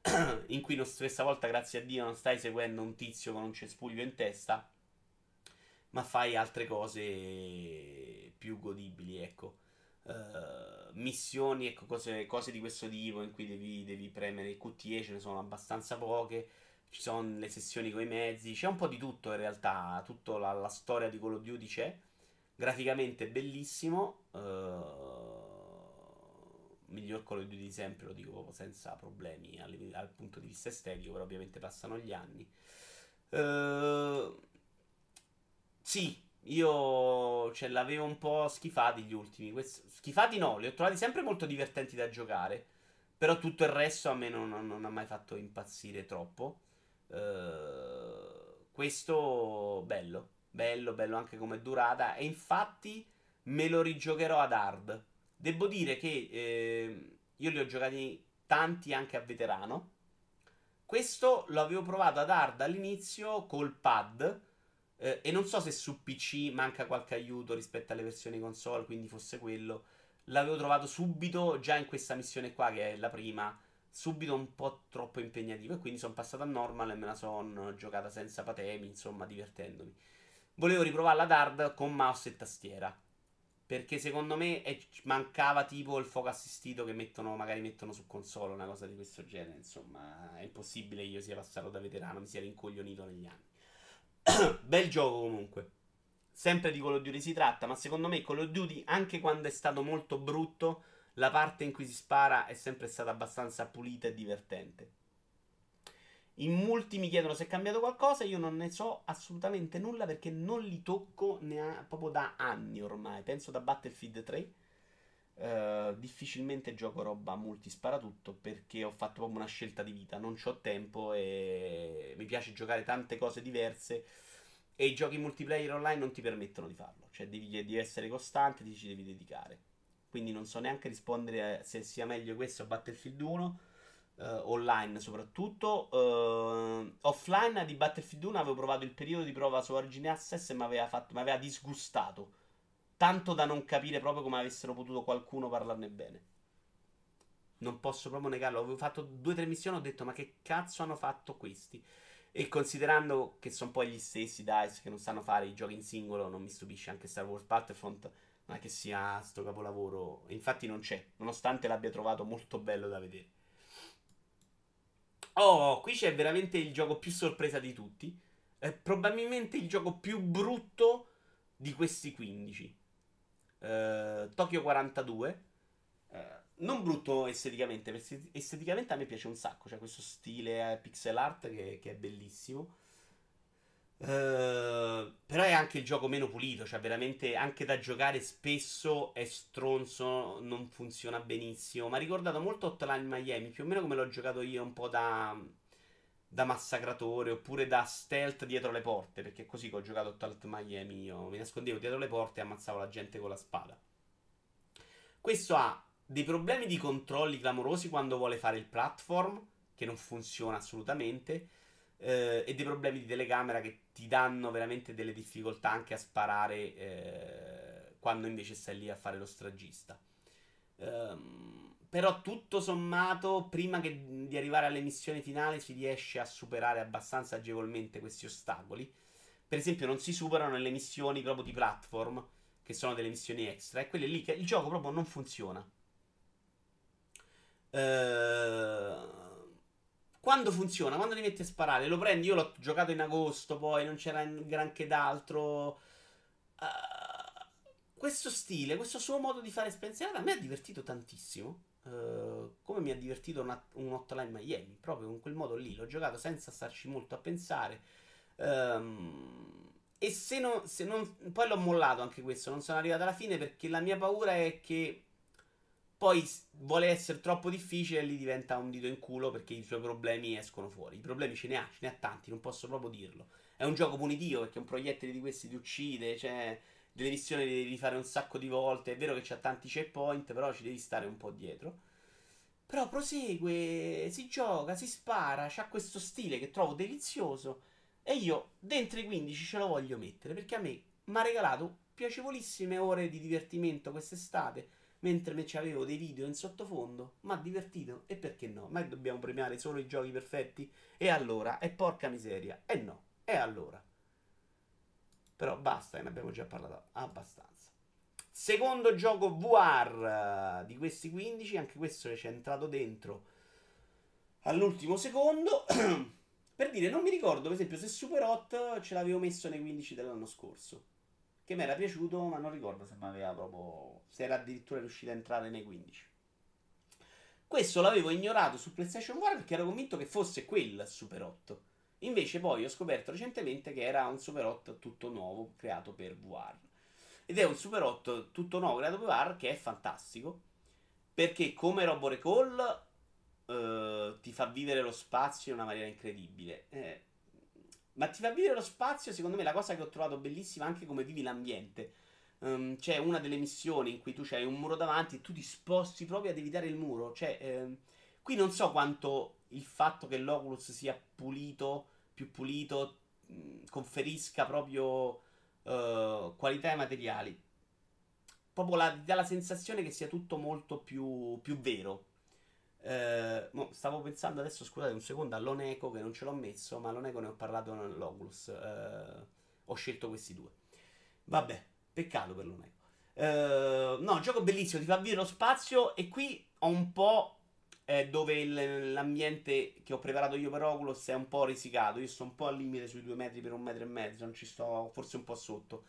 in cui non, questa volta, grazie a Dio, non stai seguendo un tizio con un cespuglio in testa. Ma fai altre cose più godibili, ecco. Uh, missioni, ecco, cose, cose, di questo tipo in cui devi, devi premere il QTE, ce ne sono abbastanza poche. Ci sono le sessioni con i mezzi, c'è un po' di tutto in realtà. Tutta la, la, storia di Call of Duty c'è. Graficamente bellissimo. Uh, miglior Call of Duty di sempre, lo dico proprio senza problemi al, al, punto di vista estetico, però ovviamente passano gli anni. Uh, sì, io ce l'avevo un po' schifati gli ultimi. Schifati no, li ho trovati sempre molto divertenti da giocare. Però tutto il resto a me non, non, non ha mai fatto impazzire troppo. Uh, questo bello, bello, bello anche come durata. E infatti me lo rigiocherò ad hard. Devo dire che eh, io li ho giocati tanti anche a veterano. Questo lo avevo provato ad hard all'inizio col pad eh, e non so se su PC manca qualche aiuto rispetto alle versioni console, quindi fosse quello. L'avevo trovato subito, già in questa missione qua, che è la prima, subito un po' troppo impegnativo. E quindi sono passato a normal e me la sono giocata senza patemi, insomma, divertendomi. Volevo riprovarla ad hard con mouse e tastiera. Perché secondo me è, mancava tipo il fuoco assistito che mettono, magari mettono su console, una cosa di questo genere. Insomma, è impossibile che io sia passato da veterano, mi sia rincoglionito negli anni. Bel gioco comunque. Sempre di Call of Duty si tratta, ma secondo me Call of Duty, anche quando è stato molto brutto, la parte in cui si spara è sempre stata abbastanza pulita e divertente. In molti mi chiedono se è cambiato qualcosa, io non ne so assolutamente nulla perché non li tocco ne proprio da anni ormai. Penso da Battlefield 3. Eh, difficilmente gioco roba multisparatutto perché ho fatto proprio una scelta di vita. Non ho tempo e mi piace giocare tante cose diverse. E i giochi multiplayer online non ti permettono di farlo. Cioè, devi, devi essere costante, ti ci devi dedicare. Quindi non so neanche rispondere se sia meglio questo o Battlefield 1. Uh, eh, online soprattutto. Uh, offline di Battlefield 1 avevo provato il periodo di prova su Origin Access e mi aveva disgustato tanto da non capire proprio come avessero potuto qualcuno parlarne bene. Non posso proprio negarlo. Avevo fatto due o tre missioni ho detto ma che cazzo hanno fatto questi? E considerando che sono poi gli stessi DICE che non sanno fare i giochi in singolo, non mi stupisce anche Star Wars Battlefront. È che sia sto capolavoro. Infatti non c'è, nonostante l'abbia trovato molto bello da vedere. Oh, qui c'è veramente il gioco più sorpresa di tutti. È probabilmente il gioco più brutto di questi 15 eh, Tokyo 42. Eh, non brutto esteticamente, perché esteticamente a me piace un sacco. C'è questo stile eh, pixel art che, che è bellissimo. Uh, però è anche il gioco meno pulito, cioè veramente anche da giocare spesso è stronzo, non funziona benissimo. Ma ha ricordato molto Hotline Miami, più o meno come l'ho giocato io un po' da, da massacratore oppure da stealth dietro le porte. Perché così che ho giocato Alt Miami. Io mi nascondevo dietro le porte e ammazzavo la gente con la spada. Questo ha dei problemi di controlli clamorosi quando vuole fare il platform, che non funziona assolutamente. Eh, e dei problemi di telecamera che ti danno veramente delle difficoltà anche a sparare eh, quando invece stai lì a fare lo stragista. Um, però tutto sommato, prima che, di arrivare alle missioni finali, si riesce a superare abbastanza agevolmente questi ostacoli. Per esempio, non si superano le missioni proprio di platform, che sono delle missioni extra, e quelle lì che il gioco proprio non funziona. Uh, quando funziona, quando ti metti a sparare, lo prendi. Io l'ho giocato in agosto, poi non c'era granché d'altro. Uh, questo stile, questo suo modo di fare spensierata a me ha divertito tantissimo. Uh, come mi ha divertito una, un Hotline Miami, proprio in quel modo lì. L'ho giocato senza starci molto a pensare. Um, e se non, se non. Poi l'ho mollato anche questo. Non sono arrivato alla fine perché la mia paura è che. Poi vuole essere troppo difficile e lì diventa un dito in culo perché i suoi problemi escono fuori. I problemi ce ne ha, ce ne ha tanti, non posso proprio dirlo. È un gioco punitivo perché un proiettile di questi ti uccide. Cioè, delle missioni le devi fare un sacco di volte. È vero che c'ha tanti checkpoint, però ci devi stare un po' dietro. Però prosegue, si gioca, si spara, c'ha questo stile che trovo delizioso. E io dentro i 15 ce lo voglio mettere perché a me mi ha regalato piacevolissime ore di divertimento quest'estate. Mentre me avevo dei video in sottofondo, mi ha divertito e perché no? Ma dobbiamo premiare solo i giochi perfetti? E allora? E porca miseria! E no, e allora? Però basta, ne abbiamo già parlato abbastanza. Secondo gioco VR di questi 15, anche questo ci è entrato dentro all'ultimo secondo. Per dire, non mi ricordo, per esempio, se Super Hot ce l'avevo messo nei 15 dell'anno scorso. Che mi era piaciuto, ma non ricordo se mi aveva proprio. se era addirittura riuscito a entrare nei 15. Questo l'avevo ignorato su PlayStation 4 perché ero convinto che fosse quel Super 8. Invece poi ho scoperto recentemente che era un Super 8 tutto nuovo creato per VR. Ed è un Super 8 tutto nuovo creato per VR che è fantastico. Perché come Robo Recall uh, ti fa vivere lo spazio in una maniera incredibile. Eh, ma ti fa vivere lo spazio, secondo me, la cosa che ho trovato bellissima anche come vivi l'ambiente. Um, c'è una delle missioni in cui tu hai un muro davanti e tu ti sposti proprio ad evitare il muro. Cioè, ehm, qui non so quanto il fatto che l'Oculus sia pulito, più pulito, mh, conferisca proprio uh, qualità ai materiali. Proprio la, dà la sensazione che sia tutto molto più, più vero. Eh, stavo pensando adesso, scusate un secondo, all'Oneco che non ce l'ho messo, ma all'Oneco ne ho parlato nell'Oculus. Eh, ho scelto questi due. Vabbè, peccato per l'Oneco. Eh, no, gioco bellissimo, ti fa vivere lo spazio e qui ho un po' eh, dove il, l'ambiente che ho preparato io per Oculus è un po' risicato. Io sto un po' al limite sui due metri per un metro e mezzo, non ci sto forse un po' sotto.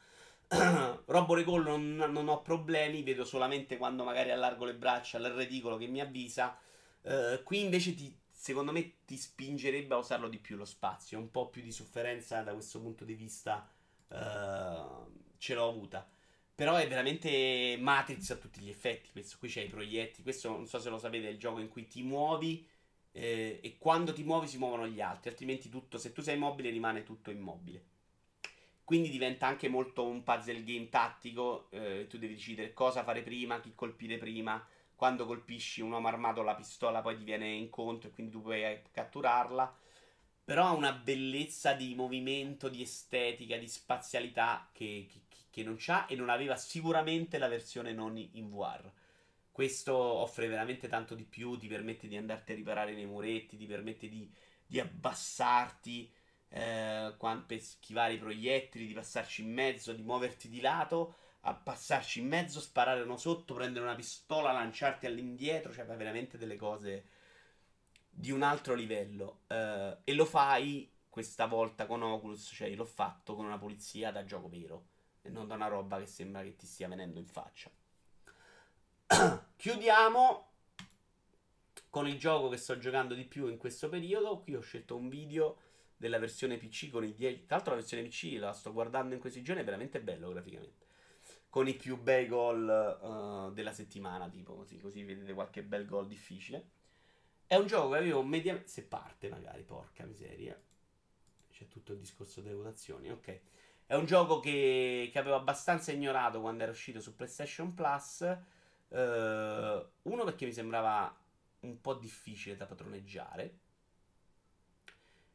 Robo Recall non, non ho problemi, vedo solamente quando magari allargo le braccia al reticolo che mi avvisa. Uh, qui invece ti, secondo me ti spingerebbe a usarlo di più lo spazio. Un po' più di sofferenza da questo punto di vista uh, ce l'ho avuta. Però è veramente Matrix a tutti gli effetti. Questo qui c'è i proiettili. Questo non so se lo sapete, è il gioco in cui ti muovi. Eh, e quando ti muovi si muovono gli altri. Altrimenti tutto, se tu sei immobile, rimane tutto immobile. Quindi diventa anche molto un puzzle game tattico. Eh, tu devi decidere cosa fare prima, chi colpire prima quando colpisci un uomo armato la pistola poi ti viene incontro e quindi tu puoi eh, catturarla. Però ha una bellezza di movimento, di estetica, di spazialità che, che, che non c'ha e non aveva sicuramente la versione non in VR. Questo offre veramente tanto di più, ti permette di andarti a riparare nei muretti, ti permette di, di abbassarti eh, per schivare i proiettili, di passarci in mezzo, di muoverti di lato a passarci in mezzo, sparare uno sotto, prendere una pistola, lanciarti all'indietro, cioè veramente delle cose di un altro livello. Uh, e lo fai questa volta con Oculus, cioè l'ho fatto con una polizia da gioco vero e non da una roba che sembra che ti stia venendo in faccia. Chiudiamo con il gioco che sto giocando di più in questo periodo. Qui ho scelto un video della versione PC con i 10. Tra l'altro, la versione PC la sto guardando in questi giorni, è veramente bello graficamente con i più bei gol uh, della settimana, tipo così, così vedete qualche bel gol difficile. È un gioco che avevo mediamente... Se parte magari, porca miseria. C'è tutto il discorso delle votazioni, ok. È un gioco che, che avevo abbastanza ignorato quando era uscito su PlayStation Plus. Uh, uno perché mi sembrava un po' difficile da padroneggiare.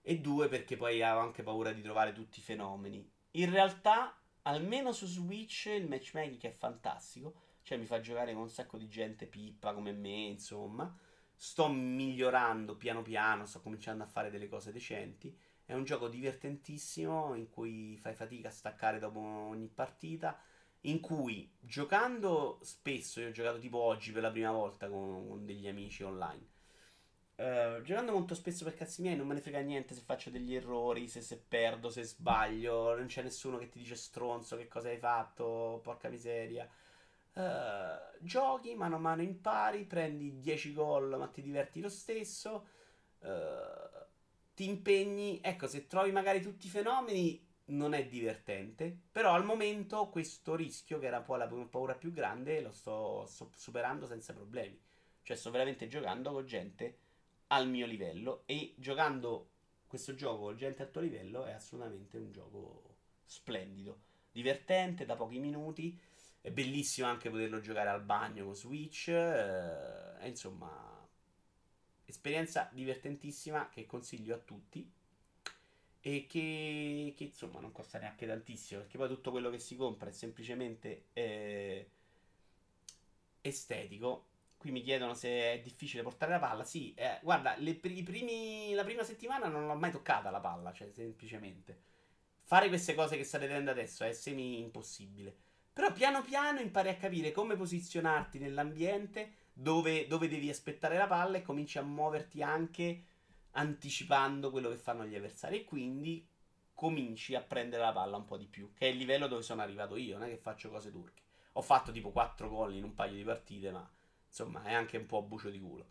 E due perché poi avevo anche paura di trovare tutti i fenomeni. In realtà almeno su Switch il matchmaking è fantastico. Cioè mi fa giocare con un sacco di gente pippa come me, insomma. Sto migliorando piano piano, sto cominciando a fare delle cose decenti. È un gioco divertentissimo in cui fai fatica a staccare dopo ogni partita. In cui giocando spesso, io ho giocato tipo oggi per la prima volta con, con degli amici online Uh, giocando molto spesso per cazzi miei non me ne frega niente se faccio degli errori, se, se, perdo, se sbaglio, non c'è nessuno che ti dice stronzo che cosa hai fatto, porca miseria. Uh, giochi, mano a mano impari, prendi 10 gol, ma ti diverti lo stesso. Uh, ti impegni. Ecco, se trovi magari tutti i fenomeni, non è divertente. Però al momento questo rischio, che era poi la paura più grande, lo sto, sto superando senza problemi. Cioè, sto veramente giocando con gente al mio livello. E giocando questo gioco con gente al tuo livello è assolutamente un gioco splendido, divertente, da pochi minuti. È bellissimo anche poterlo giocare al bagno con Switch. Eh, insomma, esperienza divertentissima che consiglio a tutti e che, che, insomma non costa neanche tantissimo perché poi tutto quello che si compra è semplicemente eh, estetico. Qui mi chiedono se è difficile portare la palla. Sì eh, guarda le, primi, la prima settimana non l'ho mai toccata la palla cioè semplicemente. Fare queste cose che state vedendo adesso è semi impossibile però piano piano impari a capire come posizionarti nell'ambiente dove, dove devi aspettare la palla e cominci a muoverti anche anticipando quello che fanno gli avversari e quindi cominci a prendere la palla un po' di più, che è il livello dove sono arrivato io, non è che faccio cose turche. Ho fatto tipo 4 gol in un paio di partite, ma insomma è anche un po' bucio di culo.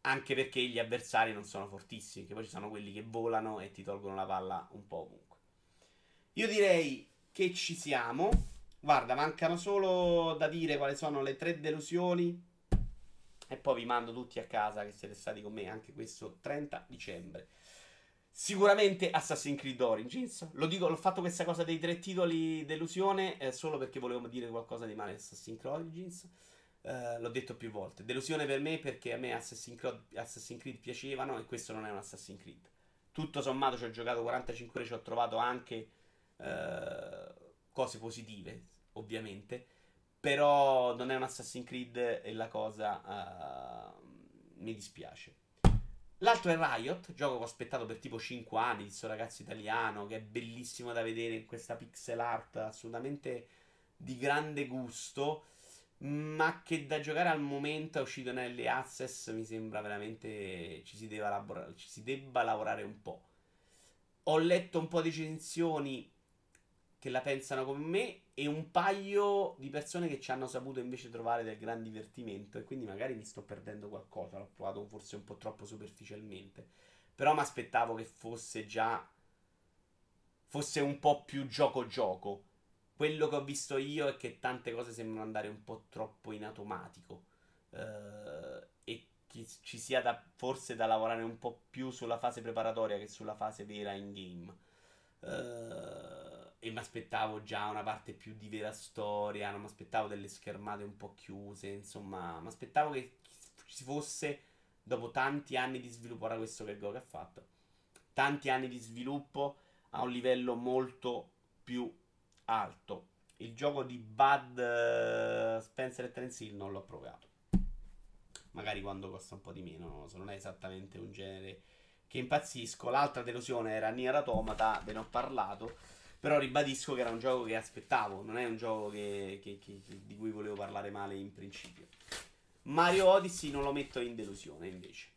Anche perché gli avversari non sono fortissimi, che poi ci sono quelli che volano e ti tolgono la palla un po' ovunque. Io direi che ci siamo. Guarda, mancano solo da dire quali sono le tre delusioni e poi vi mando tutti a casa che siete stati con me anche questo 30 dicembre. Sicuramente Assassin's Creed Origins. Lo dico, l'ho fatto questa cosa dei tre titoli delusione eh, solo perché volevo dire qualcosa di male Assassin's Creed Origins. Eh, l'ho detto più volte. Delusione per me perché a me Assassin's Creed, Assassin's Creed piacevano e questo non è un Assassin's Creed. Tutto sommato ci ho giocato 45 ore, ci ho trovato anche eh, cose positive, ovviamente. Però non è un Assassin's Creed e la cosa uh, mi dispiace. L'altro è Riot, gioco che ho aspettato per tipo 5 anni, questo ragazzo italiano che è bellissimo da vedere in questa pixel art assolutamente di grande gusto, ma che da giocare al momento è uscito nelle Access mi sembra veramente ci si, debba ci si debba lavorare un po'. Ho letto un po' di recensioni che la pensano come me e un paio di persone che ci hanno saputo invece trovare del gran divertimento e quindi magari mi sto perdendo qualcosa, l'ho provato forse un po' troppo superficialmente. Però mi aspettavo che fosse già fosse un po' più gioco gioco. Quello che ho visto io è che tante cose sembrano andare un po' troppo in automatico. Uh, e che ci sia da, forse da lavorare un po' più sulla fase preparatoria che sulla fase vera in game. Uh, e mi aspettavo già una parte più di vera storia, non mi aspettavo delle schermate un po' chiuse, insomma, mi aspettavo che ci fosse, dopo tanti anni di sviluppo, ora questo che Gog ha fatto, tanti anni di sviluppo a un livello molto più alto. Il gioco di Bud uh, Spencer e Terence Hill non l'ho provato. Magari quando costa un po' di meno, non so, non è esattamente un genere che impazzisco. L'altra delusione era Nier Automata, ve ne ho parlato però ribadisco che era un gioco che aspettavo, non è un gioco che, che, che, di cui volevo parlare male in principio. Mario Odyssey non lo metto in delusione invece.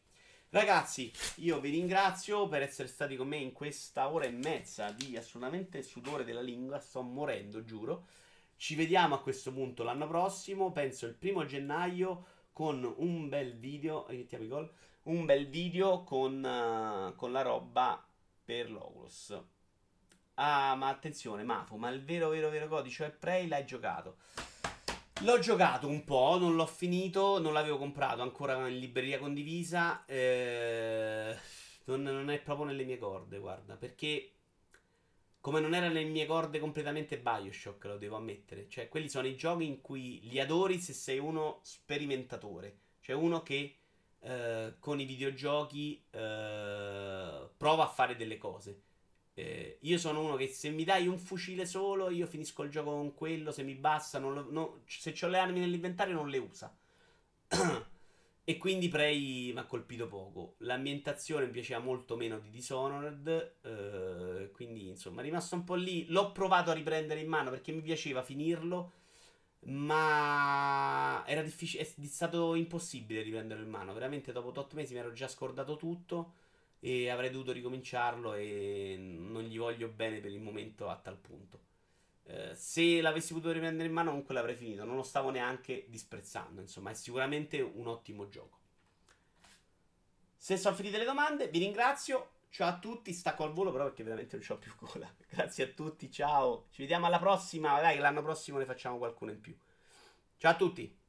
Ragazzi, io vi ringrazio per essere stati con me in questa ora e mezza di assolutamente sudore della lingua. Sto morendo, giuro. Ci vediamo a questo punto l'anno prossimo, penso il primo gennaio, con un bel video. Un bel video con, uh, con la roba per l'Oculus. Ah, ma attenzione, Mafu, ma il vero, vero, vero codice è Prey l'hai giocato. L'ho giocato un po', non l'ho finito, non l'avevo comprato ancora in libreria condivisa. Eh, non, non, è proprio nelle mie corde, guarda, perché come non era nelle mie corde completamente Bioshock, lo devo ammettere. Cioè, quelli sono i giochi in cui li adori se sei uno sperimentatore, cioè uno che eh, con i videogiochi eh, prova a fare delle cose. Eh, io sono uno che se mi dai un fucile solo, io finisco il gioco con quello. Se mi basta, lo, no, se ho le armi nell'inventario, non le usa. e quindi Prey mi ha colpito poco. L'ambientazione mi piaceva molto meno di Dishonored. Eh, quindi, insomma, rimasto un po' lì. L'ho provato a riprendere in mano perché mi piaceva finirlo. Ma era difficile. È stato impossibile riprenderlo in mano. Veramente, dopo 8 mesi mi ero già scordato tutto e avrei dovuto ricominciarlo e non gli voglio bene per il momento a tal punto. Eh, se l'avessi potuto riprendere in mano, comunque l'avrei finito. Non lo stavo neanche disprezzando. Insomma, è sicuramente un ottimo gioco. Se sono finite le domande, vi ringrazio. Ciao a tutti. Stacco al volo, però, perché veramente non ho più cola. Grazie a tutti. Ciao. Ci vediamo alla prossima. Dai, l'anno prossimo ne facciamo qualcuno in più. Ciao a tutti.